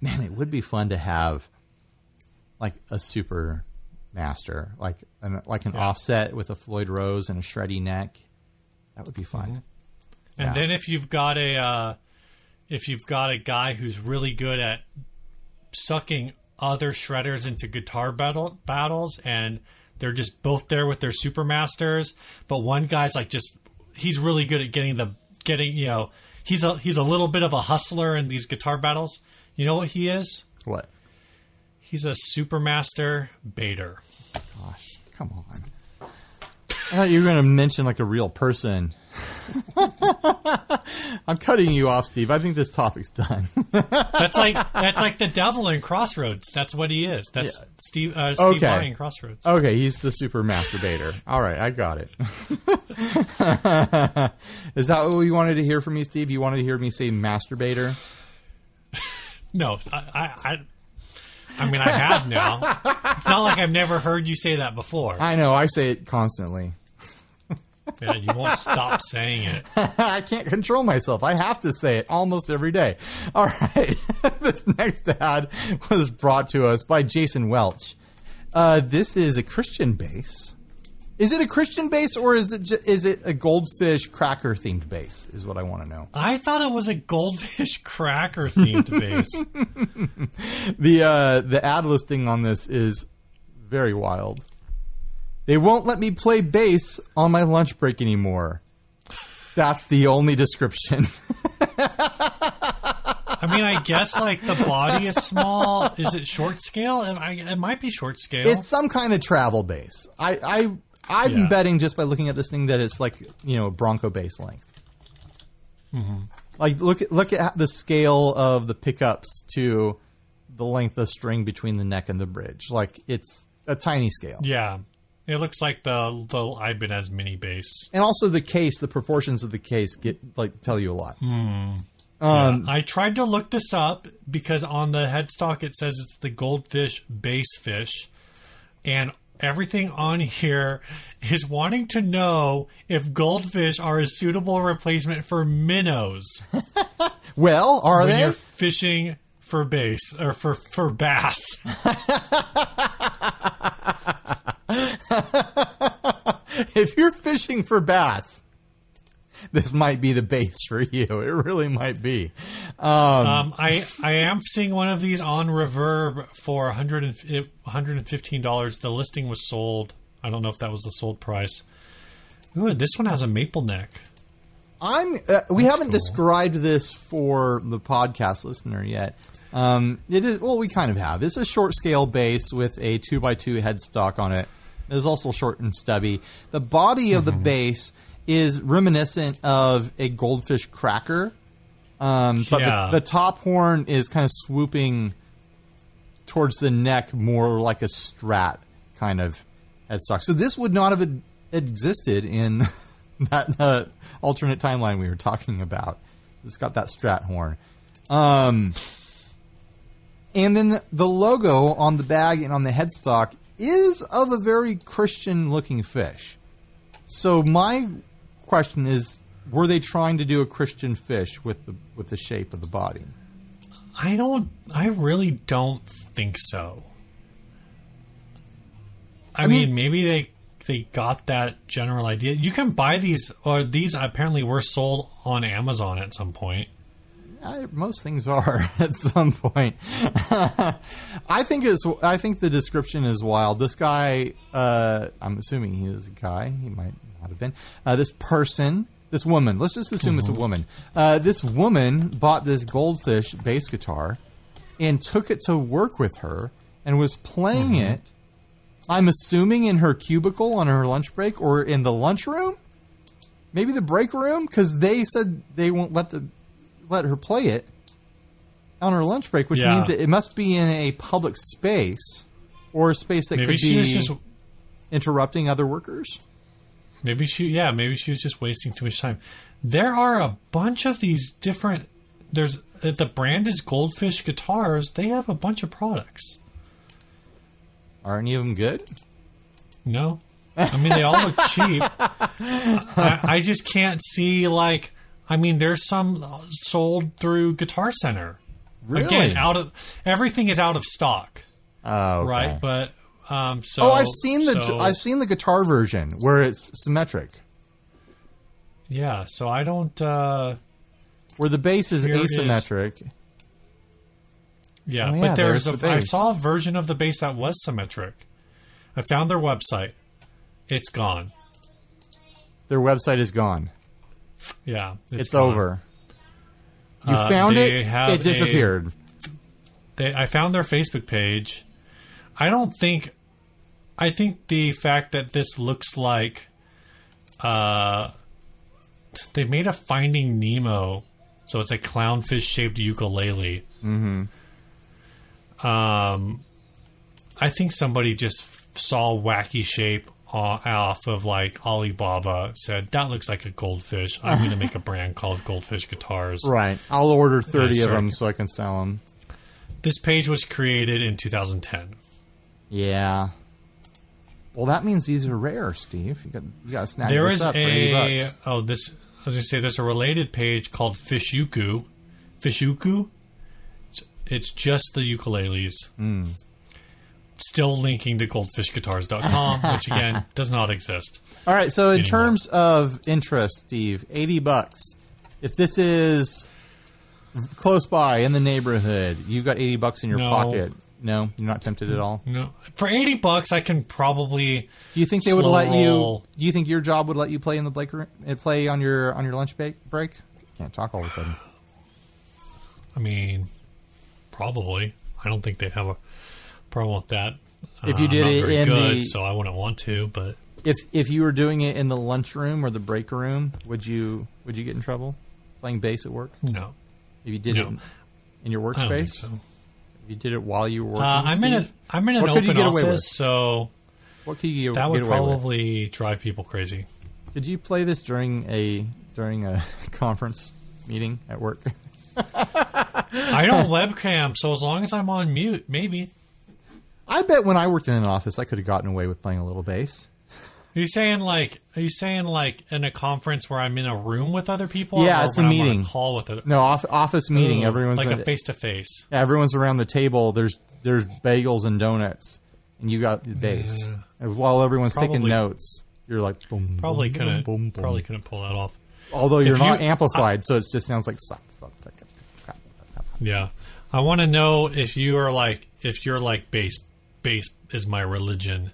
Man, it would be fun to have like a Super Master, like an like an offset with a Floyd Rose and a shreddy neck. That would be fun. And Yeah. then if you've got a uh, if you've got a guy who's really good at sucking other shredders into guitar battle battles and they're just both there with their supermasters but one guy's like just he's really good at getting the getting, you know, he's a he's a little bit of a hustler in these guitar battles. You know what he is? What? He's a supermaster baiter. Gosh, come on. I thought you were going to mention like a real person. I'm cutting you off, Steve. I think this topic's done. That's like that's like the devil in Crossroads. That's what he is. That's Yeah. Steve uh, Steve Okay. In Crossroads. okay, he's the super masturbator. All right, I got it. Is that what you wanted to hear from me, Steve? You wanted to hear me say masturbator? No, I, I, I, I mean, I have now. It's not like I've never heard you say that before. I know, I say it constantly. Yeah, you won't stop saying it. I can't control myself. I have to say it almost every day. All right. this next ad was brought to us by Jason Welch. Uh, this is a Christian bass. Is it a Christian bass or is it ju- is it a goldfish cracker themed bass? Is what I want to know. I thought it was a goldfish cracker themed bass. The uh, the ad listing on this is very wild. They won't let me play bass on my lunch break anymore. That's the only description. I mean, I guess like the body is small. Is it short scale? It, might be short scale. It's some kind of travel bass. I, I I'm Yeah. betting just by looking at this thing that it's like you know a Bronco bass length. Mm-hmm. Like look at look at the scale of the pickups to the length of string between the neck and the bridge. Like it's a tiny scale. yeah, it looks like the the Ibanez mini bass. And also the case, the proportions of the case get like tell you a lot. Hmm. Um, I tried to look this up because on the headstock it says it's the goldfish bass fish, and everything on here is wanting to know if goldfish are a suitable replacement for minnows Well, are when they? you're fishing for bass or for for bass. if you're fishing for bass, this might be the bass for you. It really might be. Um, I I am seeing one of these on Reverb for 100 and, $115. The listing was sold. I don't know if that was the sold price. Ooh, this one has a maple neck. I'm. Uh, we haven't cool. described this for the podcast listener yet. Um, it is well, we kind of have. It's a short scale bass with a two x two headstock on it. It is also short and stubby. The body of the bass is reminiscent of a goldfish cracker, um, but Yeah. the, the top horn is kind of swooping towards the neck, more like a strat kind of headstock. So this would not have existed in that uh, alternate timeline we were talking about. It's got that strat horn. Um, And then the logo on the bag and on the headstock is of a very Christian looking fish. So my question is were they trying to do a Christian fish with the with the shape of the body? I don't. I really don't think so. I, I mean, mean- maybe they they got that general idea. You can buy these, or these apparently were sold on Amazon at some point. I, most things are at some point. I think it's. I think the description is wild. This guy. Uh, I'm assuming he is a guy. He might not have been. Uh, this person. This woman. Let's just assume it's a woman. Uh, this woman bought this goldfish bass guitar and took it to work with her and was playing it. I'm assuming in her cubicle on her lunch break or in the lunchroom, maybe the break room, because they said they won't let the let her play it on her lunch break, which Yeah. means that it must be in a public space or a space that Maybe could she be was just. interrupting other workers. Maybe she. Yeah, maybe she was just wasting too much time. There are a bunch of these different. There's the brand is Goldfish Guitars. They have a bunch of products. Are any of them good? No. I mean, they all look cheap. I, I just can't see, like, I mean, there's some sold through Guitar Center. Really? Again, out of everything is out of stock, Oh, okay. right? But um, so oh, I've seen the so- I've seen the guitar version where it's symmetric, yeah. So I don't. Uh, where the bass is it is. asymmetric. yeah, Oh, yeah, but there's, there's a. the I saw a version of the bass that was symmetric. I found their website. It's gone. Their website is gone. Yeah, It's, gone. over. You Uh, found it. It a- disappeared. they I found their Facebook page. I don't think I think the fact that this looks like uh they made a Finding Nemo, so it's a clownfish shaped ukulele. Mm-hmm. Um I think somebody just saw wacky shape off of like Alibaba said that looks like a goldfish. I'm going to make a brand called Goldfish Guitars. Right. I'll order thirty of them so I can sell them. This page was created in 2010. Yeah. Well, that means these are rare, Steve. You got you got to snag There this is up for eighty a bucks. oh this I was gonna say there's a related page called Fishuku, Fishuku. It's, just the ukuleles. Hmm. Still linking to goldfishguitars.com, which again does not exist. All right. So in anymore. terms of interest, Steve, eighty bucks. If this is close by in the neighborhood, you've got eighty bucks in your No. pocket. No, you're not tempted at all. No, for eighty bucks, I can probably. Do you think they would let roll. you? Do you think your job would let you play in the break room, uh, play on your on your lunch break? Break? Can't talk all of a sudden. I mean, probably. I don't think they'd have a problem with that. If you Uh, did it in good, the- so I wouldn't want to. But If if you were doing it in the lunchroom or the break room, would you would you get in trouble playing bass at work? no, If you did No. it in, in your I don't think workspace, so. if you did it while you were working. Uh, I'm in a I'm in an What could you open get away with? office, so What could you that would away with? probably drive people crazy. Did you play this during a during a conference meeting at work? I don't webcam, so as long as I'm on mute, maybe. I bet when I worked in an office, I could have gotten away with playing a little bass. Are you saying like? Are you saying like in a conference where I'm in a room with other people? Yeah, or it's a I'm meeting. call with other. No, off, office meeting. Ooh, everyone's like a face to face. Everyone's around the table. There's there's bagels and donuts, and you got the bass. And while everyone's taking notes, you're like boom, Probably boom, couldn't. boom, boom. Probably couldn't pull that off. Although you're If not you- amplified, so it just sounds like slap, slap, slap. Yeah, I want to know if you are like if you're like bass. Bass is my religion.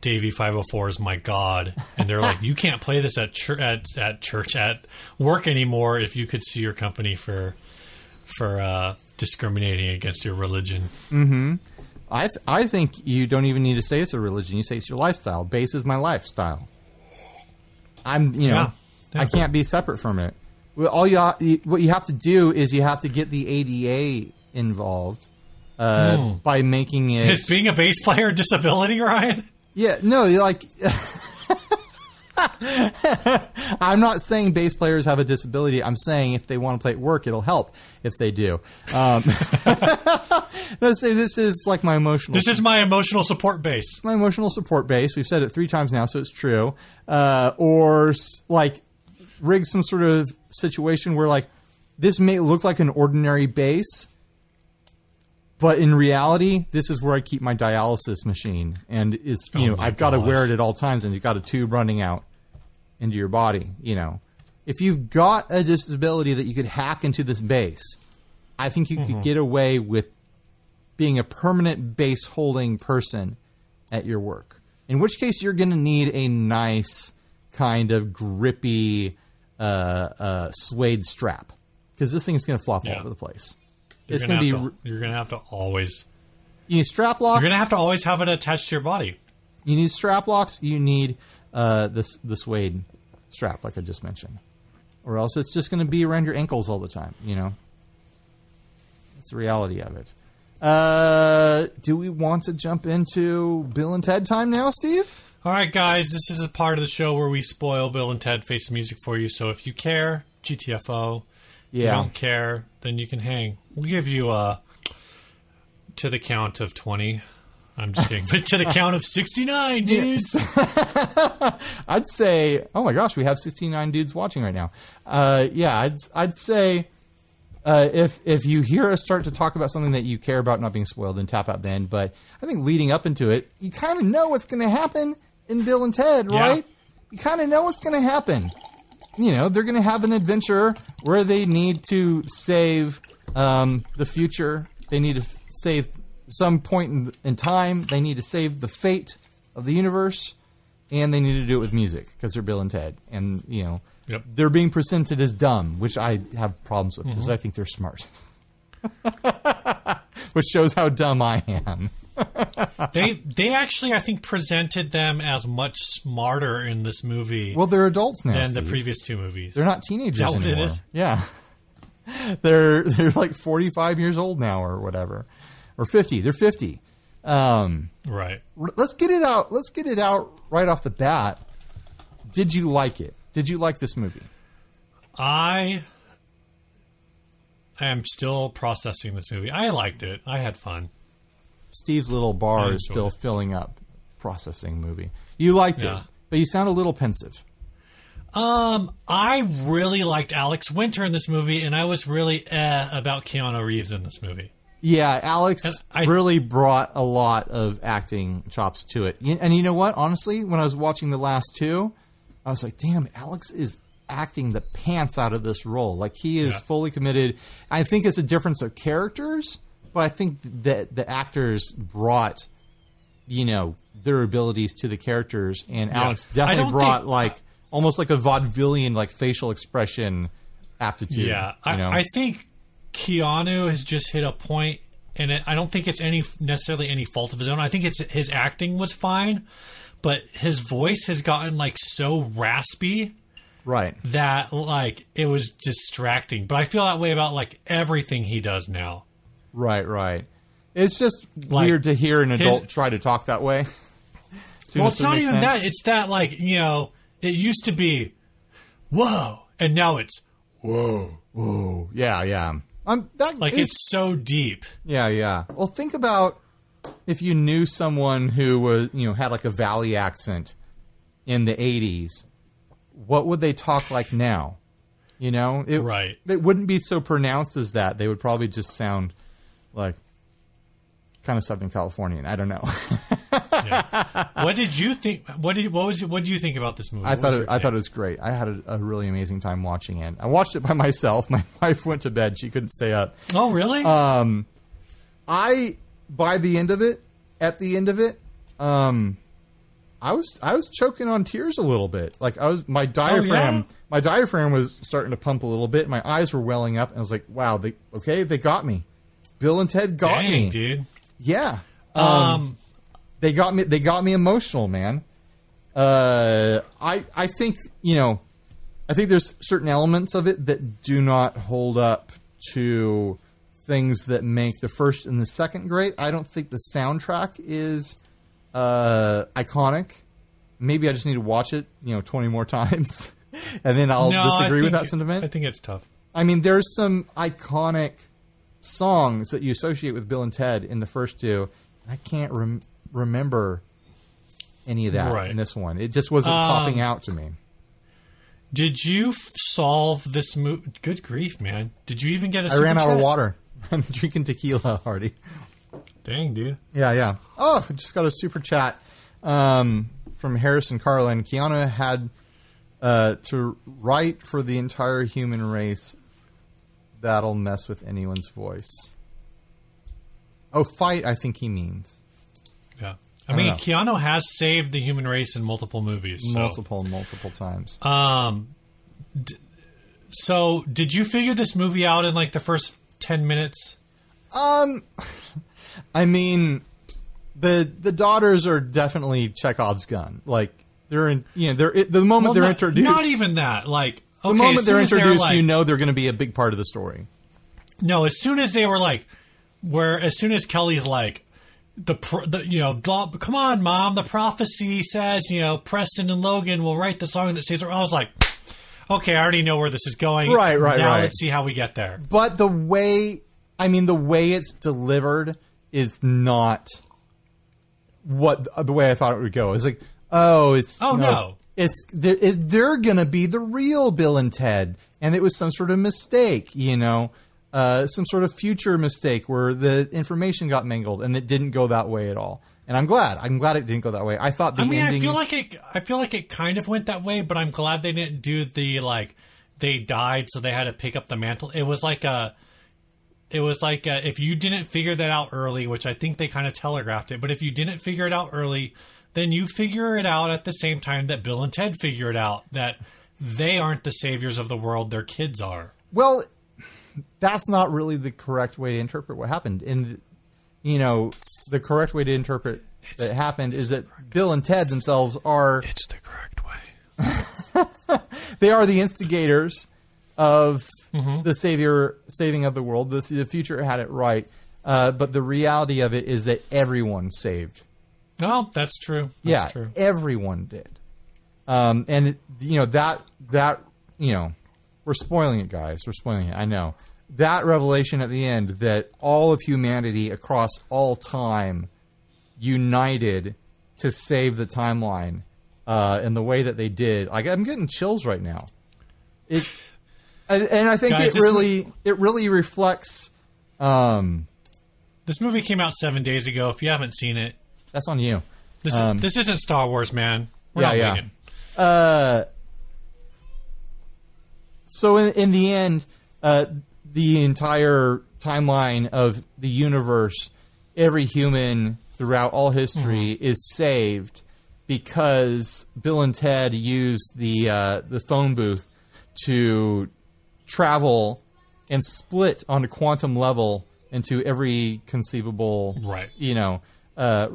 Davie five hundred four is my god, and they're like, you can't play this at church at, at church at work anymore. If you could sue your company for for uh, discriminating against your religion, I th- I think you don't even need to say it's a religion. You say it's your lifestyle. Bass is my lifestyle. I'm you know Yeah, yeah. I can't be separate from it. All you, ha- you what you have to do is you have to get the ADA involved uh, Hmm. by making it. is being a bass player a disability, Ryan? yeah, no, like I'm not saying bass players have a disability. I'm saying if they want to play at work, it'll help if they do. Um, let's say this is like my emotional. This is my emotional support bass. my emotional support bass. We've said it three times now, so it's true. Uh, or like rig some sort of situation where like this may look like an ordinary bass, but in reality, this is where I keep my dialysis machine, and it's you Oh know I've got to wear it at all times, and you've got a tube running out into your body. You know, if you've got a disability that you could hack into this bass, I think you Mm-hmm. could get away with being a permanent bass holding person at your work. In which case, you're going to need a nice kind of grippy uh, uh, suede strap because this thing's going to flop all over the place. You're it's gonna, going to be to, you're gonna have to always. you need strap locks. You're gonna have to always have it attached to your body. You need strap locks. You need uh, this the suede strap, like I just mentioned, or else it's just going to be around your ankles all the time. You know, that's the reality of it. Uh, do we want to jump into Bill and Ted time now, Steve? All right, guys, this is a part of the show where we spoil Bill and Ted Face the Music for you. So if you care, GTFO. If you don't care, then you can hang. We'll give you a to the count of twenty. I'm just kidding, but to the count of sixty-nine, dudes. I'd say, oh my gosh, we have 69 dudes watching right now. Uh, yeah, I'd I'd say uh, if if you hear us start to talk about something that you care about not being spoiled, then tap out then. But I think leading up into it, you kind of know what's going to happen in Bill and Ted, Yeah. right? You kind of know what's going to happen. You know, they're going to have an adventure where they need to save um, the future. They need to f- save some point in, in time. They need to save the fate of the universe, and they need to do it with music because they're Bill and Ted. And you know, Yep. they're being presented as dumb, which I have problems with because I think they're smart. which shows how dumb I am. They they actually, I think, presented them as much smarter in this movie Well, they're adults now. than the previous two movies. They're not teenagers Is that what anymore. is? Yeah, they're they're like forty five years old now, or whatever, or fifty. They're fifty. Um, right. r- let's get it out. Let's get it out right off the bat. Did you like it? Did you like this movie? I I am still processing this movie. I liked it. I had fun. Steve's little bar is still it. filling up. Processing movie. You liked it, but you sound a little pensive. Um, I really liked Alex Winter in this movie, and I was really eh about Keanu Reeves in this movie. Yeah, Alex I- really brought a lot of acting chops to it. And you know what? Honestly, when I was watching the last two, I was like, damn, Alex is acting the pants out of this role. Like, he is Yeah. fully committed. I think it's a difference of characters, but I think that the actors brought, you know, their abilities to the characters. And Alex definitely brought, think- like, almost like a vaudevillian, like, facial expression aptitude. Yeah, I? I think Keanu has just hit a point, and it, I don't think it's any necessarily any fault of his own. I think it's his acting was fine, but his voice has gotten like so raspy right. that like it was distracting. But I feel that way about like everything he does now. Right, right. It's just Like, weird to hear an his- adult try to talk that way. Well, it's not even extent. that. It's that like you know, it used to be, whoa, and now it's whoa. Whoa. Yeah, yeah. I'm that Like is- it's so deep. yeah, yeah. Well, think about if you knew someone who was, you know, had like a valley accent in the '80s. What would they talk like now? You know, it, Right. It wouldn't be so pronounced as that. They would probably just sound like kind of Southern Californian. I don't know. what did you think? What did what was what did you think about this movie? I What thought it, I thought it was great. I had a, a really amazing time watching it. I watched it by myself. My wife went to bed; she couldn't stay up. Oh, really? Uh, I by the end of it, at the end of it, um, I was I was choking on tears a little bit. Like I was my diaphragm, yeah? my diaphragm was starting to pump a little bit. My eyes were welling up, and I was like, "Wow, they okay, they got me." Bill and Ted got Dang, me. dude. Yeah, Um, they got me they got me emotional man uh i i think you know i think there's certain elements of it that do not hold up to things that make the first and the second great i don't think the soundtrack is uh iconic maybe I just need to watch it, you know, twenty more times, and then I'll No, disagree with that sentiment. I think it's tough. I mean, there's some iconic songs that you associate with Bill and Ted in the first two. I can't rem- remember any of that Right. in this one. It just wasn't Um, popping out to me. Did you f- solve this movie? Good grief, man! Did you even get a? I ran out of water. I'm drinking tequila, Hardy. Dang, dude. Yeah, yeah. Oh, I just got a super chat um, from Harrison Carlin. Keanu had uh, to write for the entire human race. That'll mess with anyone's voice. Oh, fight! I think he means Yeah. I, don't mean, know. Keanu has saved the human race in multiple movies. So. multiple, multiple times. Um, d- so did you figure this movie out in like the first ten minutes? Um, I mean, the the daughters are definitely Chekhov's gun. Like they're in, you know, they're the moment Well, they're not, introduced. Not even that. Like, okay, the moment they're as they introduced, like- you know they're going to be a big part of the story. No, as soon as they were like, where as soon as Kelly's like, the, pro- the you know, come on, mom, the prophecy says you know Preston and Logan will write the song that saves. her. I was like, okay, I already know where this is going. Right, right, now right. Let's see how we get there. But the way, I mean, the way it's delivered is not what the way I thought it would go. It's like, oh, it's Oh, no. It's there is they're gonna be the real Bill and Ted, and it was some sort of mistake, you know, uh, some sort of future mistake where the information got mangled, and it didn't go that way at all. And I'm glad. I'm glad it didn't go that way. I thought the I mean, ending. I feel like it. I feel like it kind of went that way, but I'm glad they didn't do the like they died, so they had to pick up the mantle. It was like a. It was like if you didn't figure that out early, which I think they kind of telegraphed it. But if you didn't figure it out early, then you figure it out at the same time that Bill and Ted figure it out that they aren't the saviors of the world; their kids are. Well, that's not really the correct way to interpret what happened. And you know, the correct way to interpret that happened is that Bill and Ted themselves are It's the correct way. they are the instigators of Mm-hmm. the savior saving of the world. The, the future had it right, uh, but the reality of it is that everyone saved. Well, that's true. yeah, That's true. everyone did. Um, and it- you know that that you know we're spoiling it, guys. We're spoiling it. I know that revelation at the end that all of humanity across all time united to save the timeline uh, in the way that they did. Like I'm getting chills right now. It and, and I think Guys, it really it really reflects. Um, This movie came out seven days ago. If you haven't seen it, that's on you. this Um, this isn't Star Wars, man. We're Yeah, not yeah. waiting. Uh, so in, in the end, uh, the entire timeline of the universe, every human throughout all history is saved because Bill and Ted used the uh, the phone booth to travel and split on a quantum level into every conceivable Right. you know uh,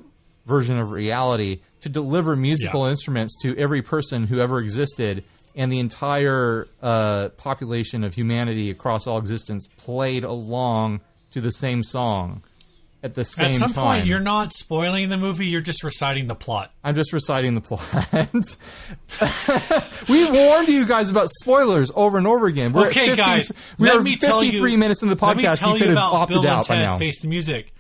version of reality to deliver musical Yeah. instruments to every person who ever existed and the entire uh, population of humanity across all existence played along to the same song at the same At some time. point, you're not spoiling the movie; you're just reciting the plot. I'm just reciting the plot. we warned you guys about spoilers over and over again. We're okay, at 50, guys, we let are me tell 53 you. minutes in the podcast. Let me tell You you about Bill and Ted. Face the Music.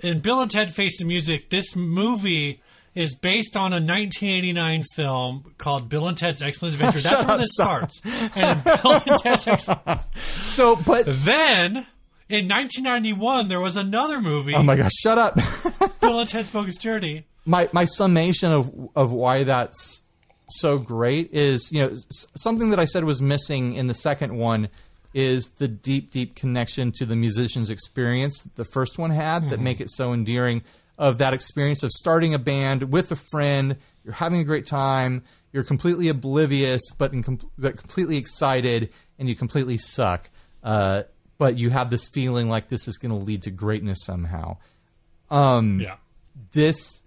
In Bill and Ted Face the Music, this movie is based on a 1989 film called Bill and Ted's Excellent Adventure. That's where this stop. starts. And Bill and Ted's Excellent. So, but Then. In 1991, there was another movie, oh my gosh, shut up. Bill and Ted's Bogus Journey. my my summation of of why that's so great is you know something that I said was missing in the second one is the deep deep connection to the musician's experience the first one had that make it so endearing of that experience of starting a band with a friend you're having a great time you're completely oblivious but in com- but completely excited and you completely suck. Uh, but you have this feeling like this is going to lead to greatness somehow. Yeah. this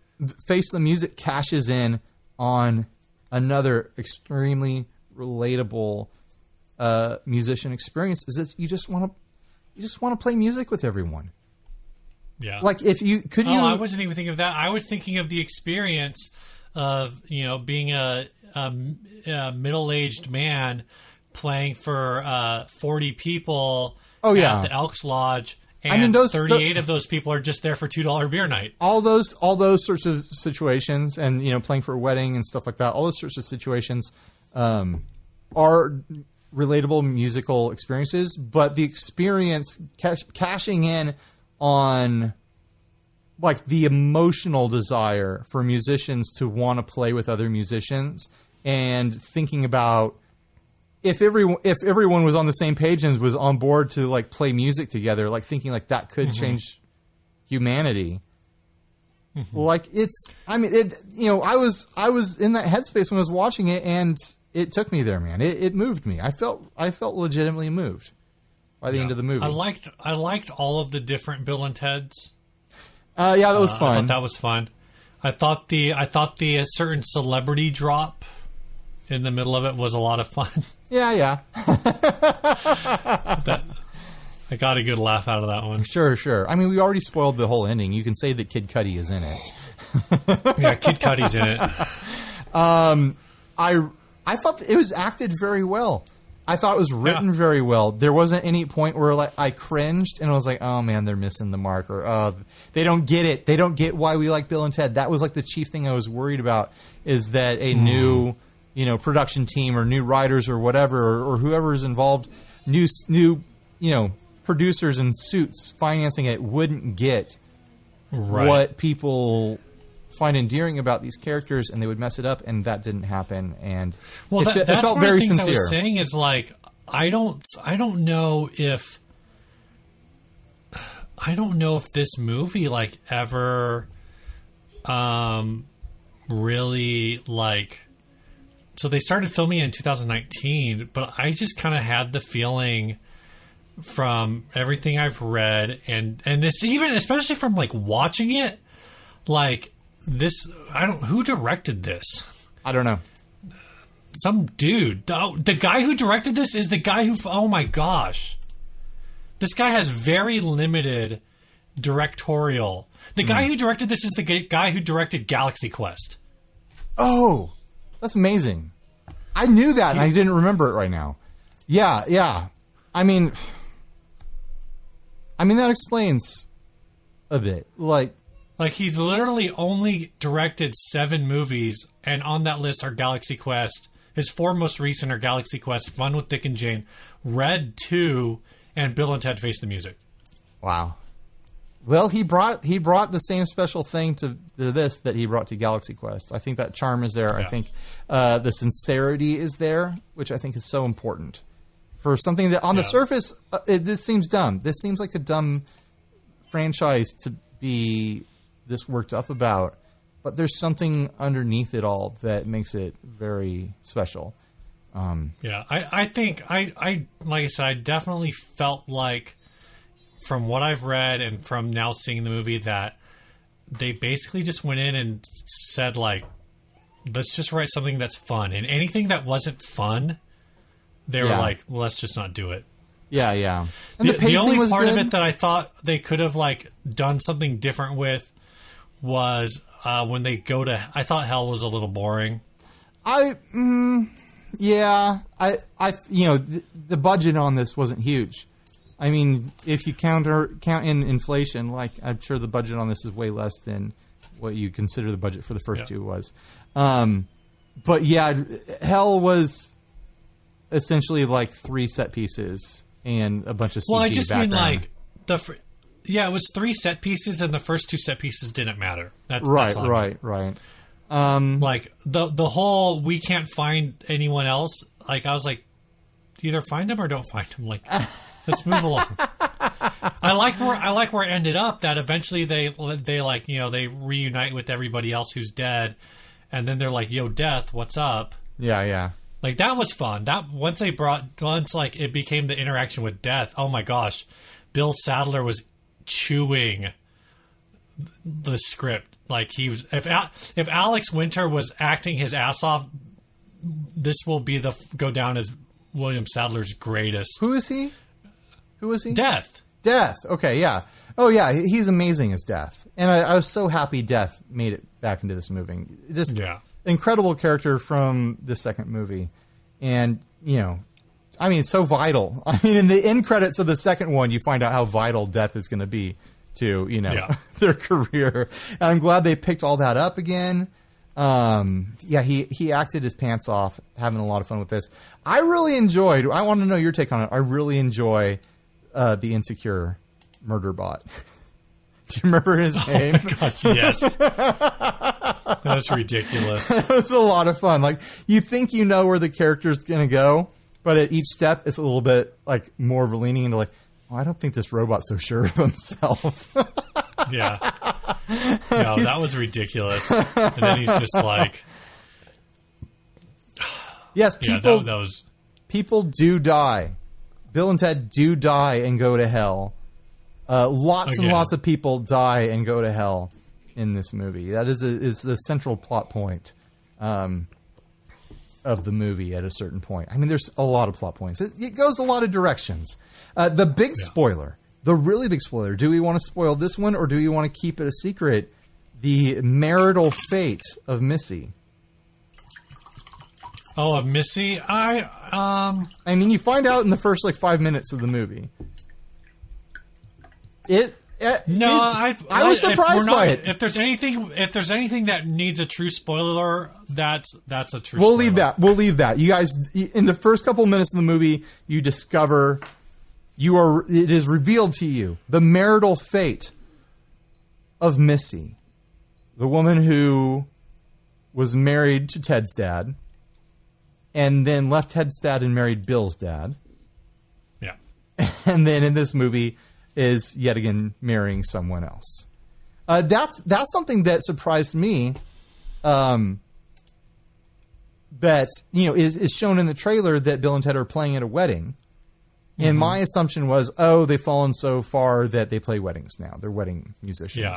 face the music cashes in on another extremely relatable uh, musician experience is that you just want to you just want to play music with everyone Yeah. Like if you could you Oh, I wasn't even thinking of that. I was thinking of the experience of you know being a, a, a middle-aged man playing for uh, forty people. Oh, yeah. at the Elks Lodge, and I mean, those- thirty-eight of those people are just there for two dollar beer night. all those all those sorts of situations and you know playing for a wedding and stuff like that all those sorts of situations um, are relatable musical experiences but the experience cash, cashing in on like the emotional desire for musicians to want to play with other musicians and thinking about if everyone if everyone was on the same page and was on board to like play music together like thinking like that could mm-hmm. change humanity. Mm-hmm. Like it's i mean it you know i was i was in that headspace when i was watching it and it took me there man it, it moved me i felt i felt legitimately moved by the end of the movie I liked I liked all of the different Bill and Ted's. uh, yeah that was I fun thought that was fun. I thought the I thought the uh, certain celebrity drop in the middle of it was a lot of fun. yeah yeah that I got a good laugh out of that one. sure sure i mean we already spoiled the whole ending you can say that Kid Cudi is in it Yeah, Kid Cudi's in it. I I thought it was acted very well. I thought it was written Yeah. very well. There wasn't any point where like I cringed and I was like, "Oh man, they're missing the mark," or "Oh, uh, they don't get it. They don't get why we like Bill and Ted." That was like the chief thing I was worried about is that a hmm. new, you know, production team or new writers or whatever or, or whoever is involved, new new, you know, producers and suits financing it wouldn't get Right. what people find endearing about these characters and they would mess it up and that didn't happen and Well, that, it that's felt one very of the things sincere I was saying is like I don't I don't know if I don't know if this movie like ever um really like so they started filming in 2019 but I just kind of had the feeling from everything I've read and and this even especially from like watching it like this I don't who directed this i don't know some dude. The, the guy who directed this is the guy who. Oh my gosh, this guy has very limited directorial. The guy hmm. who directed this is the guy who directed Galaxy Quest. oh that's amazing i knew that and i didn't remember it right now yeah yeah i mean i mean that explains a bit like Like he's literally only directed seven movies, and on that list are Galaxy Quest. His four most recent are Galaxy Quest, Fun with Dick and Jane, Red Two, and Bill and Ted Face the Music. wow. Well he brought he brought the same special thing to, to this that he brought to galaxy quest. I think that charm is there. I think uh, the sincerity is there which i think is so important. For something that on the surface uh, it, this seems dumb. This seems like a dumb franchise to be this worked up about but there's something underneath it all that makes it very special um, Yeah, I, I think I, I like I said, I definitely felt like from what I've read and from now seeing the movie that they basically just went in and said like, let's just write something that's fun, and anything that wasn't fun, they were like, well, let's just not do it. yeah yeah and The, the, the only part good. of it that I thought they could have like done something different with was uh, when they go to. I thought hell was a little boring. I, mm, yeah, I, I, you know, the, the budget on this wasn't huge. I mean, if you counter count in inflation, like I'm sure the budget on this is way less than what you consider the budget for the first Yeah. two was. Um, but yeah, Hell was essentially like three set pieces and a bunch of CG Well, I just background. mean like the. Fr- yeah, it was three set pieces, and the first two set pieces didn't matter. That, right, that's right, right. Um, Like the the whole we can't find anyone else. Like I was like, either find them or don't find them. Like, let's move along. I like where I like where it ended up. That eventually they they like you know they reunite with everybody else who's dead, and then they're like, "Yo, death, what's up?" yeah, yeah. Like that was fun. That once they brought once like it became the interaction with death. Oh my gosh, Bill Sadler was chewing the script like he was. If Al- if Alex Winter was acting his ass off, this will be the go down as William Sadler's greatest Who is he? Who is he? death. Death. Okay, yeah. Oh yeah, he's amazing as Death, and I, I was so happy Death made it back into this movie. Just Yeah. incredible character from the second movie, and you know, I mean, so vital. I mean, in the end credits of the second one, you find out how vital Death is going to be to you know Yeah. their career. And I'm glad they picked all that up again. Um, yeah, he he acted his pants off, having a lot of fun with this. I really enjoyed. I want to know your take on it. I really enjoy uh, the insecure murder bot. Do you remember his name? Gosh, yes. That's ridiculous. it was a lot of fun. Like you think you know where the character's going to go, but at each step, it's a little bit like more of a leaning into like, oh, I don't think this robot's so sure of himself. Yeah. No, that was ridiculous. And then he's just like, yes, yeah, people that, that was. people do die. Bill and Ted do die and go to hell. Uh, lots and lots of people die and go to hell in this movie. That is a, is the central plot point um, of the movie at a certain point. I mean, there's a lot of plot points. It, it goes a lot of directions. Uh, the big spoiler, the really big spoiler. Do we want to spoil this one or do we want to keep it a secret? The marital fate of Missy. Oh, of Missy? I, um, I mean, you find out in the first like five minutes of the movie. It. Uh, no, it- I, I was surprised not- by it. If there's anything, if there's anything that needs a true spoiler, that's that's a true. We'll spoiler. leave that. We'll leave that. You guys, in the first couple minutes of the movie, you discover you are. It is revealed to you the marital fate of Missy, the woman who was married to Ted's dad, and then left Ted's dad and married Bill's dad, Yeah. and then in this movie is yet again marrying someone else. Uh, that's that's something that surprised me. Um, that you know is is shown in the trailer that Bill and Ted are playing at a wedding, and my assumption was, oh, they've fallen so far that they play weddings now. They're wedding musicians. Yeah.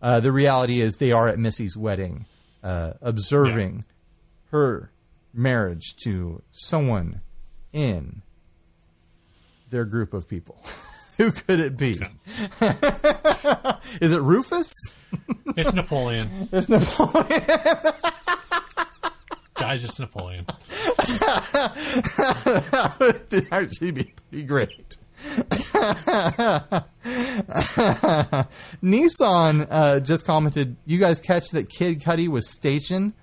Uh, the reality is they are at Missy's wedding, uh, observing her marriage to someone in their group of people. Who could it be? Is it Rufus? It's Napoleon. It's Napoleon. Guys, it's Napoleon. that would actually be pretty great. Nissan uh, just commented, "You guys catch that Kid Cudi was stationed?"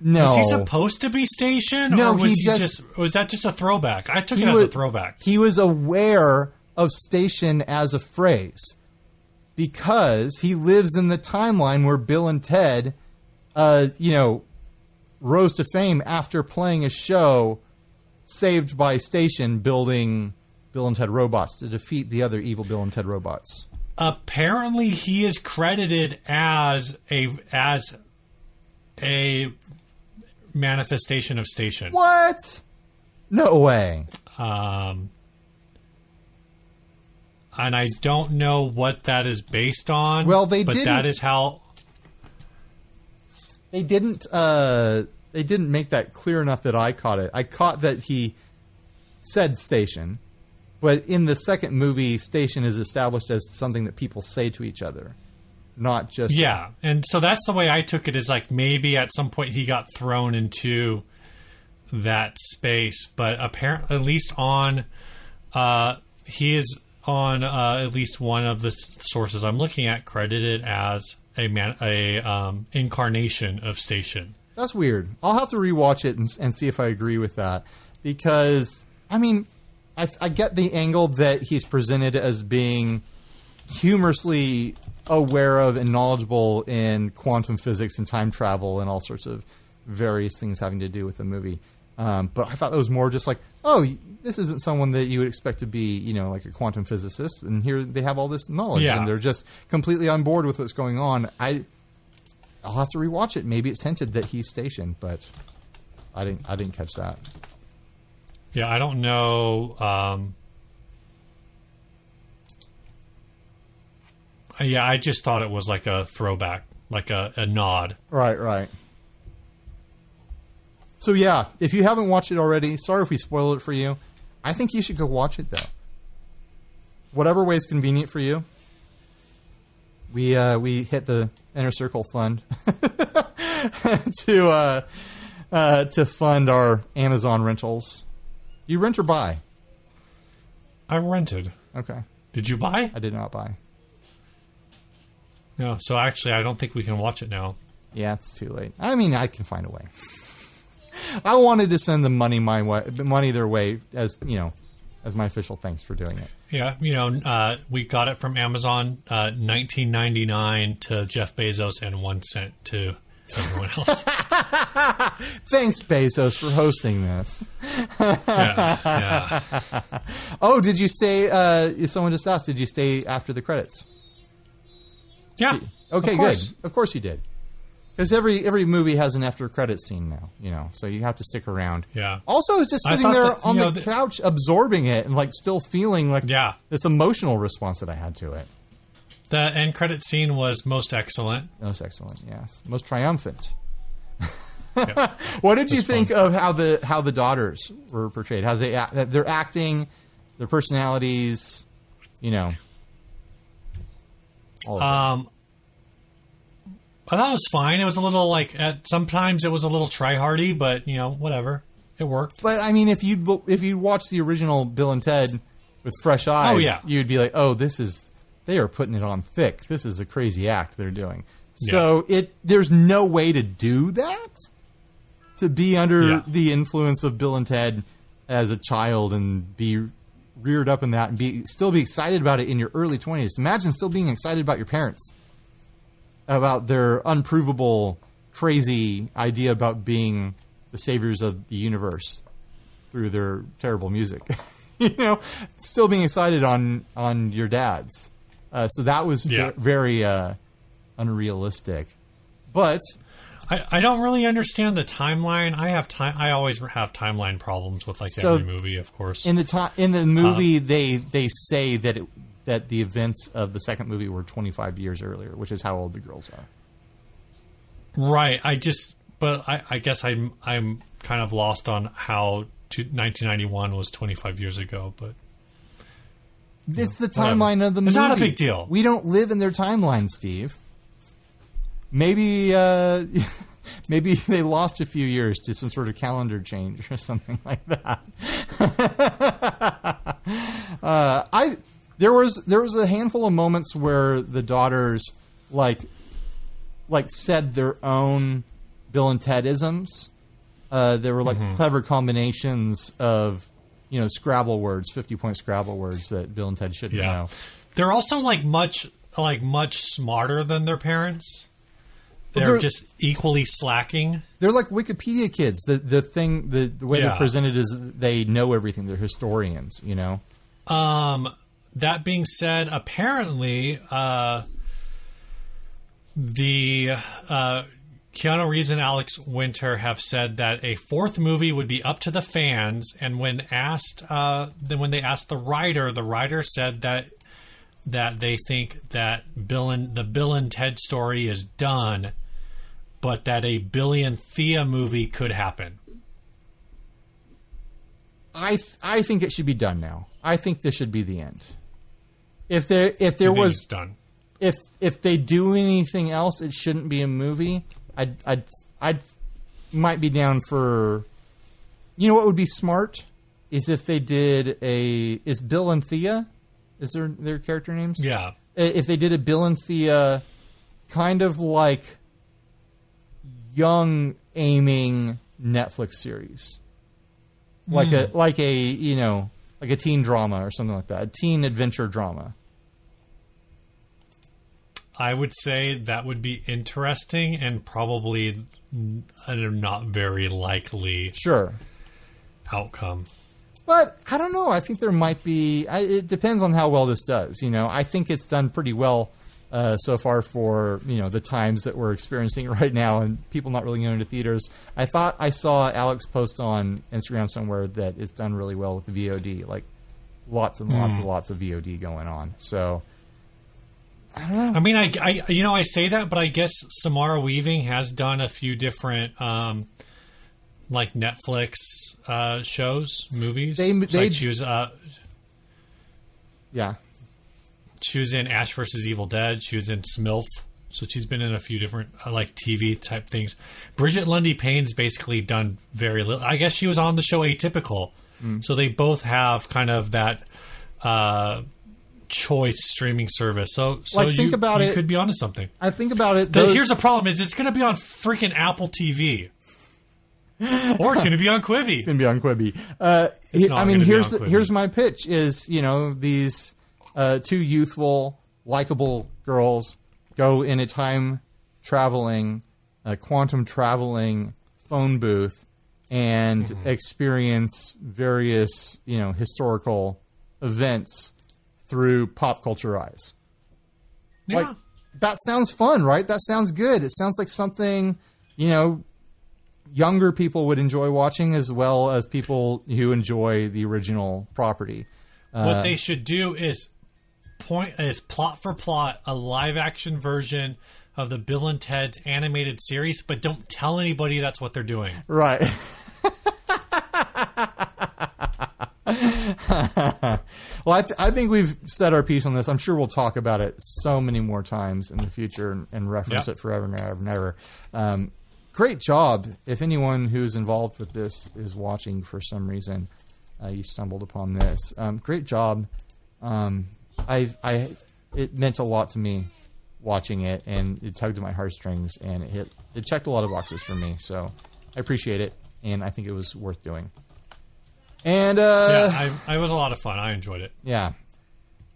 No, Was he supposed to be stationed? No, or was he he, just- just, Was that just a throwback? I took it as a throwback. He was aware of station as a phrase because he lives in the timeline where Bill and Ted, uh, you know, rose to fame after playing a show saved by Station building Bill and Ted robots to defeat the other evil Bill and Ted robots. Apparently, he is credited as a as a manifestation of station. What? No way. Um, and I don't know what that is based on. Well, they but didn't- that is how. They didn't. Uh, they didn't make that clear enough that I caught it. I caught that he said station, but in the second movie, station is established as something that people say to each other, not just Yeah, and so that's the way I took it. Is like maybe at some point he got thrown into that space, but apparently, at least on, uh, he is on uh, at least one of the s- sources I'm looking at credited as a man, a um, incarnation of Station. That's weird. I'll have to rewatch it and, and see if I agree with that because I mean, I, I get the angle that he's presented as being humorously aware of and knowledgeable in quantum physics and time travel and all sorts of various things having to do with the movie. Um, but I thought that was more just like, oh, this isn't someone that you would expect to be, you know, like a quantum physicist, and here they have all this knowledge, Yeah. and they're just completely on board with what's going on. I I'll have to rewatch it. Maybe it's hinted that he's stationed, but I didn't. I didn't catch that. Yeah, I don't know. Um, yeah, I just thought it was like a throwback, like a, a nod. Right, right. So yeah, if you haven't watched it already, sorry if we spoiled it for you. I think you should go watch it though. Whatever way is convenient for you. we uh, we hit the inner circle fund to uh, uh, to fund our Amazon rentals. You rent or buy? I rented. Okay, Did you buy? I did not buy. No. So actually, I don't think we can watch it now. Yeah, it's too late. I mean, I can find a way. I wanted to send the money my way, money their way as you know, as my official thanks for doing it. Yeah, you know, uh, we got it from Amazon, uh, nineteen ninety nine to Jeff Bezos, and one cent to everyone else. Thanks, Bezos, for hosting this. yeah, yeah. Oh, did you stay? Uh, someone just asked, did you stay after the credits? yeah. Okay, Of good. Of course you did. Because every every movie has an after credit scene now, you know, so you have to stick around. Yeah. Also, I was just sitting there that, on the know, that- couch absorbing it and like still feeling like Yeah. this emotional response that I had to it. The end credit scene was most excellent. Most excellent, yes, most triumphant. Yeah. What did you think of how the how the daughters were portrayed? How they act, their acting, their personalities, you know. All of that. Um, I thought it was fine. It was a little like at sometimes it was a little try hardy, but you know whatever, it worked. But I mean, if you if you watch the original Bill and Ted with fresh oh, eyes, Oh, yeah. you'd be like, "Oh, this is they are putting it on thick. This is a crazy act they're doing." So it there's no way to do that to be under Yeah. the influence of Bill and Ted as a child and be reared up in that and be still be excited about it in your early 20s. Imagine still being excited about your parents about their unprovable crazy idea about being the saviors of the universe through their terrible music. you know, still being excited on on your dad's. Uh, so that was Yeah. very uh, unrealistic. But I, I don't really understand the timeline. I have time. I always have timeline problems with like So- every movie, of course. in the time in the movie, they they say that it, that the events of the second movie were 25 years earlier, which is how old the girls are. right. I just, but I, I guess I'm I'm kind of lost on how to, 1991 was 25 years ago. But It's the whatever. timeline of the movie. It's not a big deal. We don't live in their timeline, Steve. Maybe uh, maybe they lost a few years to some sort of calendar change or something like that. uh, I there was there was a handful of moments where the daughters like like said their own Bill and Ted isms. Uh, there were like Mm-hmm. clever combinations of you know Scrabble words, fifty point Scrabble words that Bill and Ted shouldn't yeah, know. they're also like much like much smarter than their parents. They're, they're- just equally slacking. They're like Wikipedia kids. The the thing the, the way they're presented is they know everything. They're historians, you know. Um, that being said, apparently, uh, the uh, Keanu Reeves and Alex Winter have said that a fourth movie would be up to the fans. And when asked, uh, then when they asked the writer, the writer said that that they think that Bill and the Bill and Ted story is done, but that a Billie and Thea movie could happen. I th- I think it should be done now. I think this should be the end. If there if there was done. if if they do anything else, it shouldn't be a movie. I'd I'd I'd might be down for. You know what would be smart is if they did a is Bill and Thea, is their their character names? Yeah. If they did a Bill and Thea, kind of like young aiming Netflix series, like a like a you know like a teen drama or something like that, a teen adventure drama. I would say that would be interesting and probably a not very likely Sure. outcome. But I don't know. I think there might be. I, it depends on how well this does. You know, I think it's done pretty well uh, so far for you know the times that we're experiencing right now, and people not really going to theaters. I thought I saw Alex post on Instagram somewhere that it's done really well with the VOD, like lots and lots and lots of VOD going on. So I mean, I, I, you know, I say that, but I guess Samara Weaving has done a few different, um, like Netflix uh, shows, movies. They- they- like she was, uh, yeah, she was in Ash versus Evil Dead. She was in Smilf. So she's been in a few different uh, like TV type things. Brigette Lundy-Paine's basically done very little. I guess she was on the show Atypical. So they both have kind of that uh, choice streaming service. So so Like, think you, about you it. could be onto something. I think about it. The, here's the problem: is it's going to be on freaking Apple TV, or it's going to be on Quibi. It's gonna be on Quibi. Uh, he- not I mean, gonna be here's on the, here's my pitch: is you know these uh, two youthful, likable girls go in a time traveling, uh, quantum traveling phone booth and Mm-hmm. experience various you know historical events through pop culture eyes. Yeah. Like that sounds fun, right? That sounds good. It sounds like something, you know, younger people would enjoy watching as well as people who enjoy the original property. Uh, what they should do is point is plot for plot a live action version of the Bill and Ted's animated series, but don't tell anybody that's what they're doing. Right. well, I, th- I think we've said our piece on this. I'm sure we'll talk about it so many more times in the future and, and reference Yeah. it forever and ever and ever. Um, great job. If anyone who's involved with this is watching for some reason, uh, you stumbled upon this. Um, great job. Um, I, I, it meant a lot to me watching it, and it tugged at my heartstrings, and it hit, it checked a lot of boxes for me. So I appreciate it, and I think it was worth doing. And uh, yeah, I, I it was a lot of fun. I enjoyed it. yeah,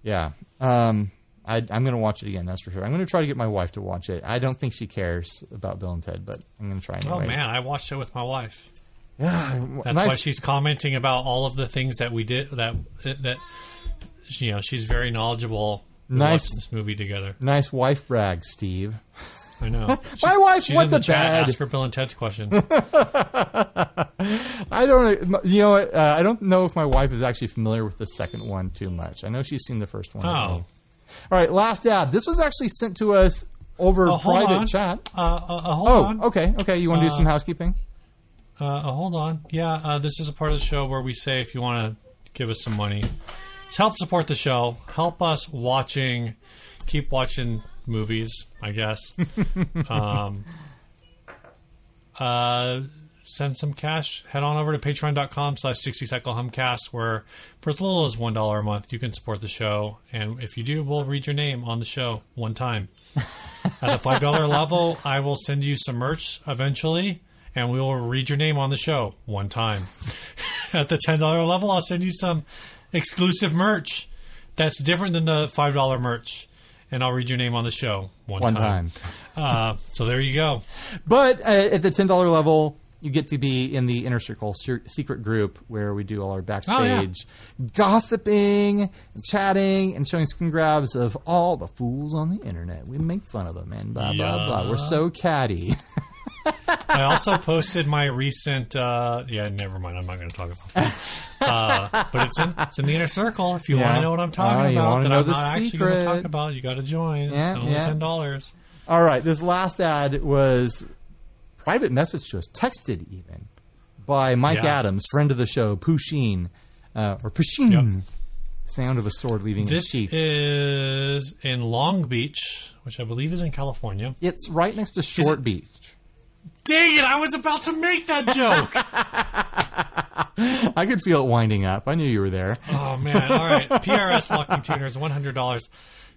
yeah. Um, I, I'm going to watch it again. That's for sure. I'm going to try to get my wife to watch it. I don't think she cares about Bill and Ted, but I'm going to try anyways. Oh man, I watched it with my wife. yeah, That's nice. why she's commenting about all of the things that we did. That that you know, she's very knowledgeable. Nice. this movie together. nice wife brag, Steve. I know. My wife She's went in the to chat. bed. Ask her Bill and Ted's question. I don't. You know? Uh, I don't know if my wife is actually familiar with the second one too much. I know she's seen the first one. Oh. All right, last ad. This was actually sent to us over hold private on. chat. Uh, uh, uh, hold Oh, on. okay, okay. You want to do some housekeeping? Uh, uh, hold on. Yeah, uh, this is a part of the show where we say if you want to give us some money, to help support the show, help us watching, keep watching movies. I guess. um, uh, send some cash. Head on over to patreon.com slash 60 cycle humcast where for as little as $1 a month you can support the show. And if you do, we'll read your name on the show one time. At the $5 level, I will send you some merch eventually and we will read your name on the show one time. At the $10 level, I'll send you some exclusive merch that's different than the $5 merch. And I'll read your name on the show one, One time. time. Uh, so there you go. But uh, at the ten dollar level, you get to be in the inner circle secret group where we do all our backstage gossiping, and chatting, and showing screen grabs of all the fools on the internet. We make fun of them and blah blah blah. We're so catty. I also posted my recent. Uh, yeah, never mind. I'm not going to talk about that. Uh, but it's in it's in the inner circle. If you want to know what I'm talking you about, that know I'm the not actually going to talk secret. about, you got to join. Yeah, it's only yeah. ten dollars. all right, this last ad was private message to us, texted even by Mike Yeah. Adams, friend of the show, Pusheen uh, or Pusheen. Yep. Sound of a sword leaving This sheath. is in Long Beach, which I believe is in California. It's right next to Short Beach. Dang it! I was about to make that joke. I could feel it winding up. I knew you were there. Oh man! All right, PRS locking tuners, one hundred dollars.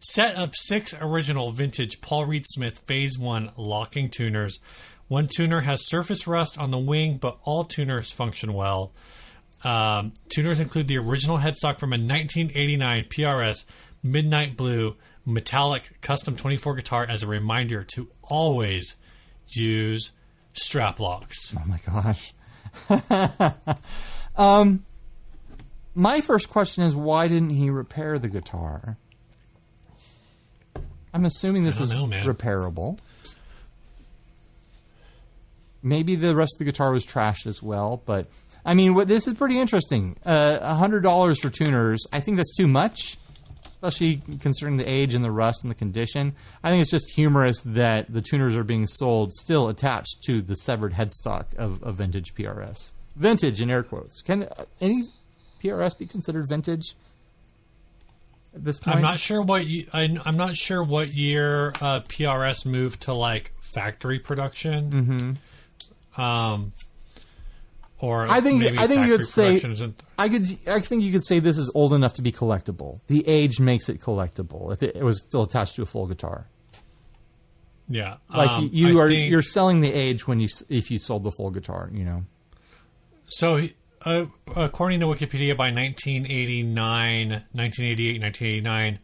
Set of six original vintage Paul Reed Smith Phase One locking tuners. One tuner has surface rust on the wing, but all tuners function well. Um, tuners include the original headstock from a 1989 PRS Midnight Blue metallic custom 24 guitar as a reminder to always use strap locks. Oh my gosh. um, my first question is why didn't he repair the guitar? I'm assuming this is know, repairable. Maybe the rest of the guitar was trashed as well, but I mean, what this is pretty interesting. Uh, A hundred dollars for tuners, I think that's too much, especially considering the age and the rust and the condition. I think it's just humorous that the tuners are being sold still attached to the severed headstock of a vintage PRS. Vintage in air quotes. Can uh, any PRS be considered vintage? at this point. I'm not sure what you, I, I'm not sure what year uh, PRS moved to like factory production. Mm-hmm. Um, or I think- I think you could say- I could. I think you could say this is old enough to be collectible. The age makes it collectible. If it, it was still attached to a full guitar, yeah. like um, you I are, think- you're selling the age when you if you sold the full guitar. You know. So, uh, according to Wikipedia, by 1989, 1988, 1989,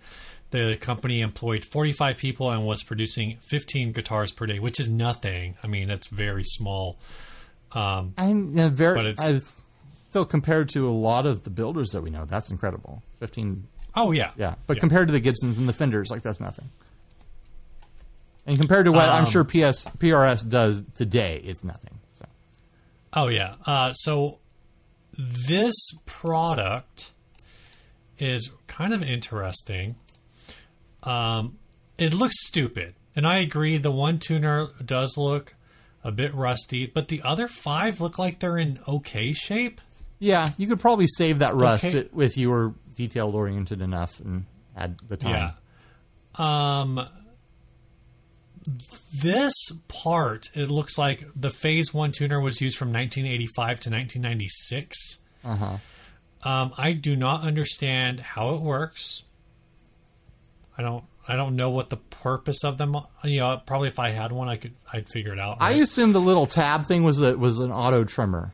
the company employed 45 people and was producing 15 guitars per day, which is nothing. I mean, that's very small. Um, And uh, very, But it's- I- still compared to a lot of the builders that we know, that's incredible. Fifteen. Oh yeah, yeah. But Yeah. compared to the Gibsons and the Fenders, like that's nothing. And compared to what I'm Um, sure PS PRS does today, it's nothing. So Oh yeah. Uh, so this product is kind of interesting. Um, it looks stupid, and I agree. The one tuner does look a bit rusty, but the other five look like they're in okay shape. yeah, you could probably save that rust Okay. if you were detailed oriented enough and had the time. Yeah. Um, this part, it looks like the Phase One tuner was used from 1985 to 1996. Uh huh. Um, I do not understand how it works. I don't. I don't know what the purpose of them. You know, probably if I had one, I could. I'd figure it out. I right? assumed the little tab thing was the, was an auto trimmer.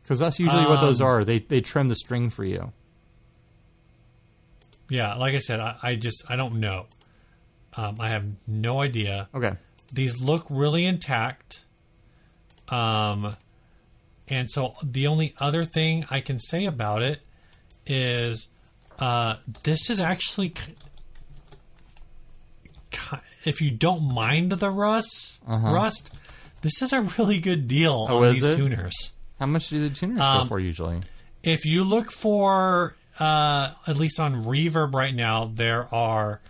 Because that's usually what those Um, are. They they trim the string for you. yeah, like I said, I, I just I don't know. Um, I have no idea. Okay. These look really intact. Um, and so the only other thing I can say about it is uh, this is actually, if you don't mind the rust, rust, this is a really good deal Uh-huh. Oh, on these it? tuners. How much do the tuners go Um, for usually? If you look for, uh, at least on Reverb right now, there are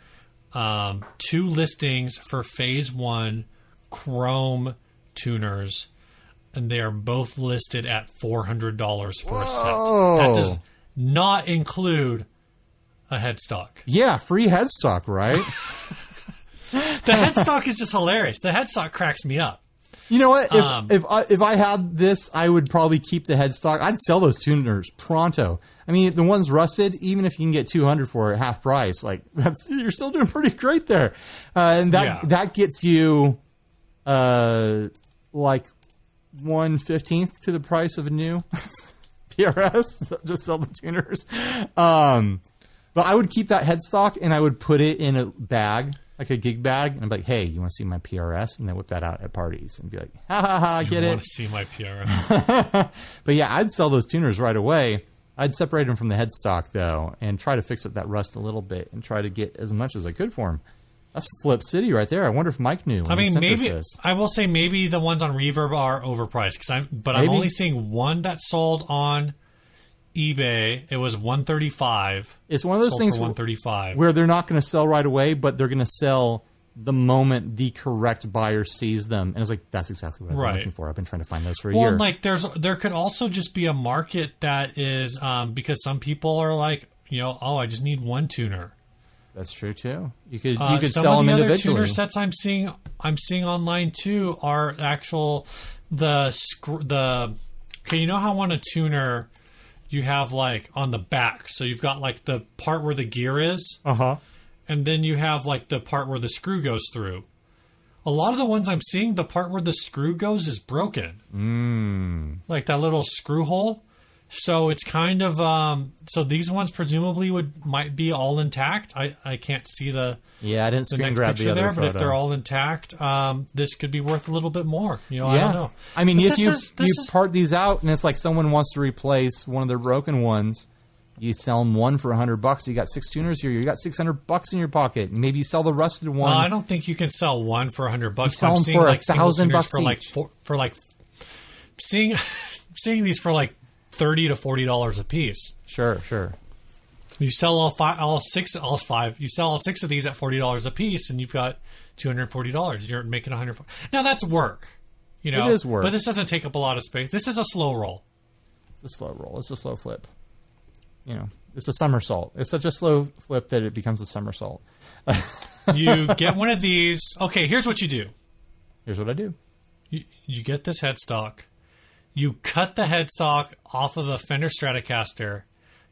um, two listings for Phase One Chrome tuners, and they are both listed at four hundred dollars for a set. That does not include a headstock. Yeah, free headstock, right? The headstock is just hilarious. The headstock cracks me up. you know what? If Um, if I, if I had this, I would probably keep the headstock. I'd sell those tuners pronto. I mean, the ones rusted, even if you can get two hundred for it, half price, like that's you're still doing pretty great there, uh, and that Yeah. that gets you, uh, like one fifteenth to the price of a new PRS. Just sell the tuners. Um, but I would keep that headstock and I would put it in a bag, like a gig bag, and I'm like, hey, you want to see my PRS? And then whip that out at parties and be like, ha ha ha, get I it? want to see my PRS. But yeah, I'd sell those tuners right away. I'd separate them from the headstock though, and try to fix up that rust a little bit, and try to get as much as I could for them. That's Flip City right there. I wonder if Mike knew. I mean, maybe this. I will say maybe the ones on Reverb are overpriced because I'm, but I'm only seeing one that sold on eBay. It was one thirty five. it's one of those things one thirty five. where they're not going to sell right away, but they're going to sell the moment the correct buyer sees them. And it's like that's exactly what I'm Right. looking for. I've been trying to find those for a Well, year. like there's there could also just be a market that is um, because some people are like you know oh I just need one tuner. that's true too. You could you Uh, could some sell of them the other tuner sets I'm seeing I'm seeing online too are actual the the okay you know how on a tuner you have like on the back so you've got like the part where the gear is Uh huh. and then you have like the part where the screw goes through. A lot of the ones I'm seeing, the part where the screw goes is broken. Mm. Like that little screw hole. So it's kind of um so these ones presumably would might be all intact. I I can't see the Yeah, I didn't the screen grab picture the other there, but if they're all intact, um this could be worth a little bit more. You know, I don't know. I mean, But if you is- you is- part these out and it's like someone wants to replace one of their broken ones, you sell them one for a hundred bucks. You got six tuners here. You got six hundred bucks in your pocket. Maybe you sell the rusted one. Well, I don't think you can sell one for a hundred bucks. You sell them for like thousand bucks for like four, for like seeing seeing these for like thirty to forty dollars a piece. Sure, sure. You sell all five, all six, all five. You sell all six of these at forty dollars a piece, and you've got two hundred forty dollars. You're making a hundred. Now that's work. You know, It is work. but this doesn't take up a lot of space. This is a slow roll. It's a slow roll. It's a slow flip. You know, It's a somersault. It's such a slow flip that it becomes a somersault. you get one of these. Okay, here's what you do. Here's what I do. You, you get this headstock. You cut the headstock off of a Fender Stratocaster.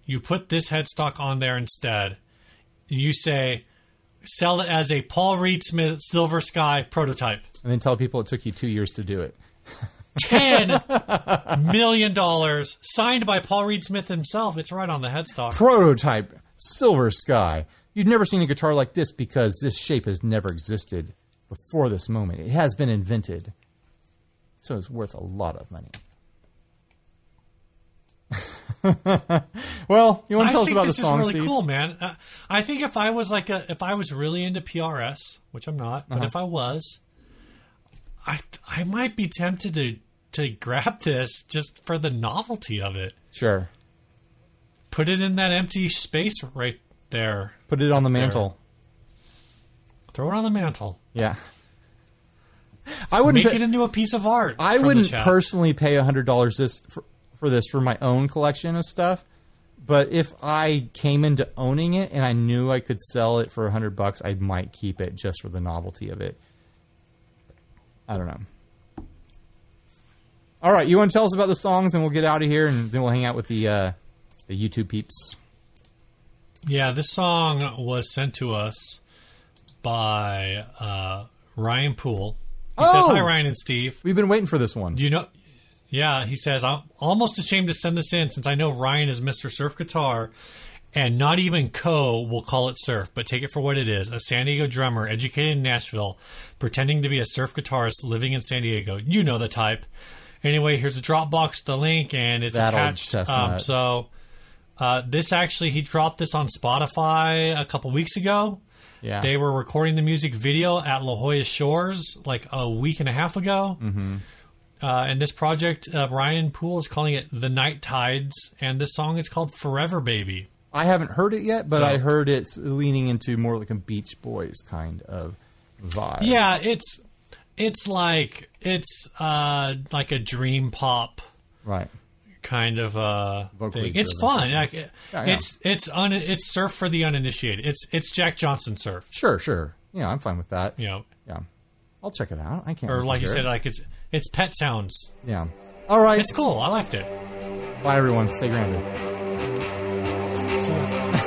You put this headstock on there instead. You say, sell it as a Paul Reed Smith Silver Sky prototype. And then tell people it took you two years to do it. Ten million dollars signed by Paul Reed Smith himself. It's right on the headstock. Prototype Silver Sky. You've never seen a guitar like this because this shape has never existed before this moment. It has been invented. So it's worth a lot of money. well, you want to tell I us about the this song, is really Steve? cool, man. Uh, I think if I was like a, if I was really into PRS, which I'm not, Uh-huh. but if I was, I I might be tempted to to grab this just for the novelty of it. Sure. Put it in that empty space right there. Put it on the mantle. Throw it on the mantle. Yeah. I wouldn't. Make pay- it into a piece of art. I wouldn't personally pay a hundred dollars this for, for this for my own collection of stuff. But if I came into owning it and I knew I could sell it for a hundred bucks, I might keep it just for the novelty of it. I don't know. All right, you want to tell us about the songs, and we'll get out of here, and then we'll hang out with the uh, the YouTube peeps. Yeah, this song was sent to us by uh, Ryan Poole. He says, Oh! "Hi, Ryan and Steve. We've been waiting for this one. Do you know?" Yeah, he says, "I'm almost ashamed to send this in since I know Ryan is Mr. Surf Guitar, and not even Co will call it surf, but take it for what it is: a San Diego drummer educated in Nashville, pretending to be a surf guitarist living in San Diego. You know the type." Anyway, here's a Dropbox with the link, and it's That attached. Um, so, uh, this actually, he dropped this on Spotify a couple weeks ago. yeah, They were recording the music video at La Jolla Shores like a week and a half ago. Mm-hmm. Uh, and this project, uh, Ryan Poole is calling it The Night Tides, and this song is called Forever Baby. I haven't heard it yet, but So- I heard it's leaning into more like a Beach Boys kind of vibe. Yeah, it's it's like it's uh, like a dream pop right. kind of uh Vocally thing. It's fun. Like, Yeah, yeah. It's it's un, it's surf for the uninitiated. It's it's Jack Johnson surf. Sure, sure. Yeah, I'm fine with that. Yeah, Yeah, I'll check it out. I can't. or like you said, it. like it's it's pet sounds. yeah. All right. It's cool. I liked it. Bye, everyone. Stay grounded. So,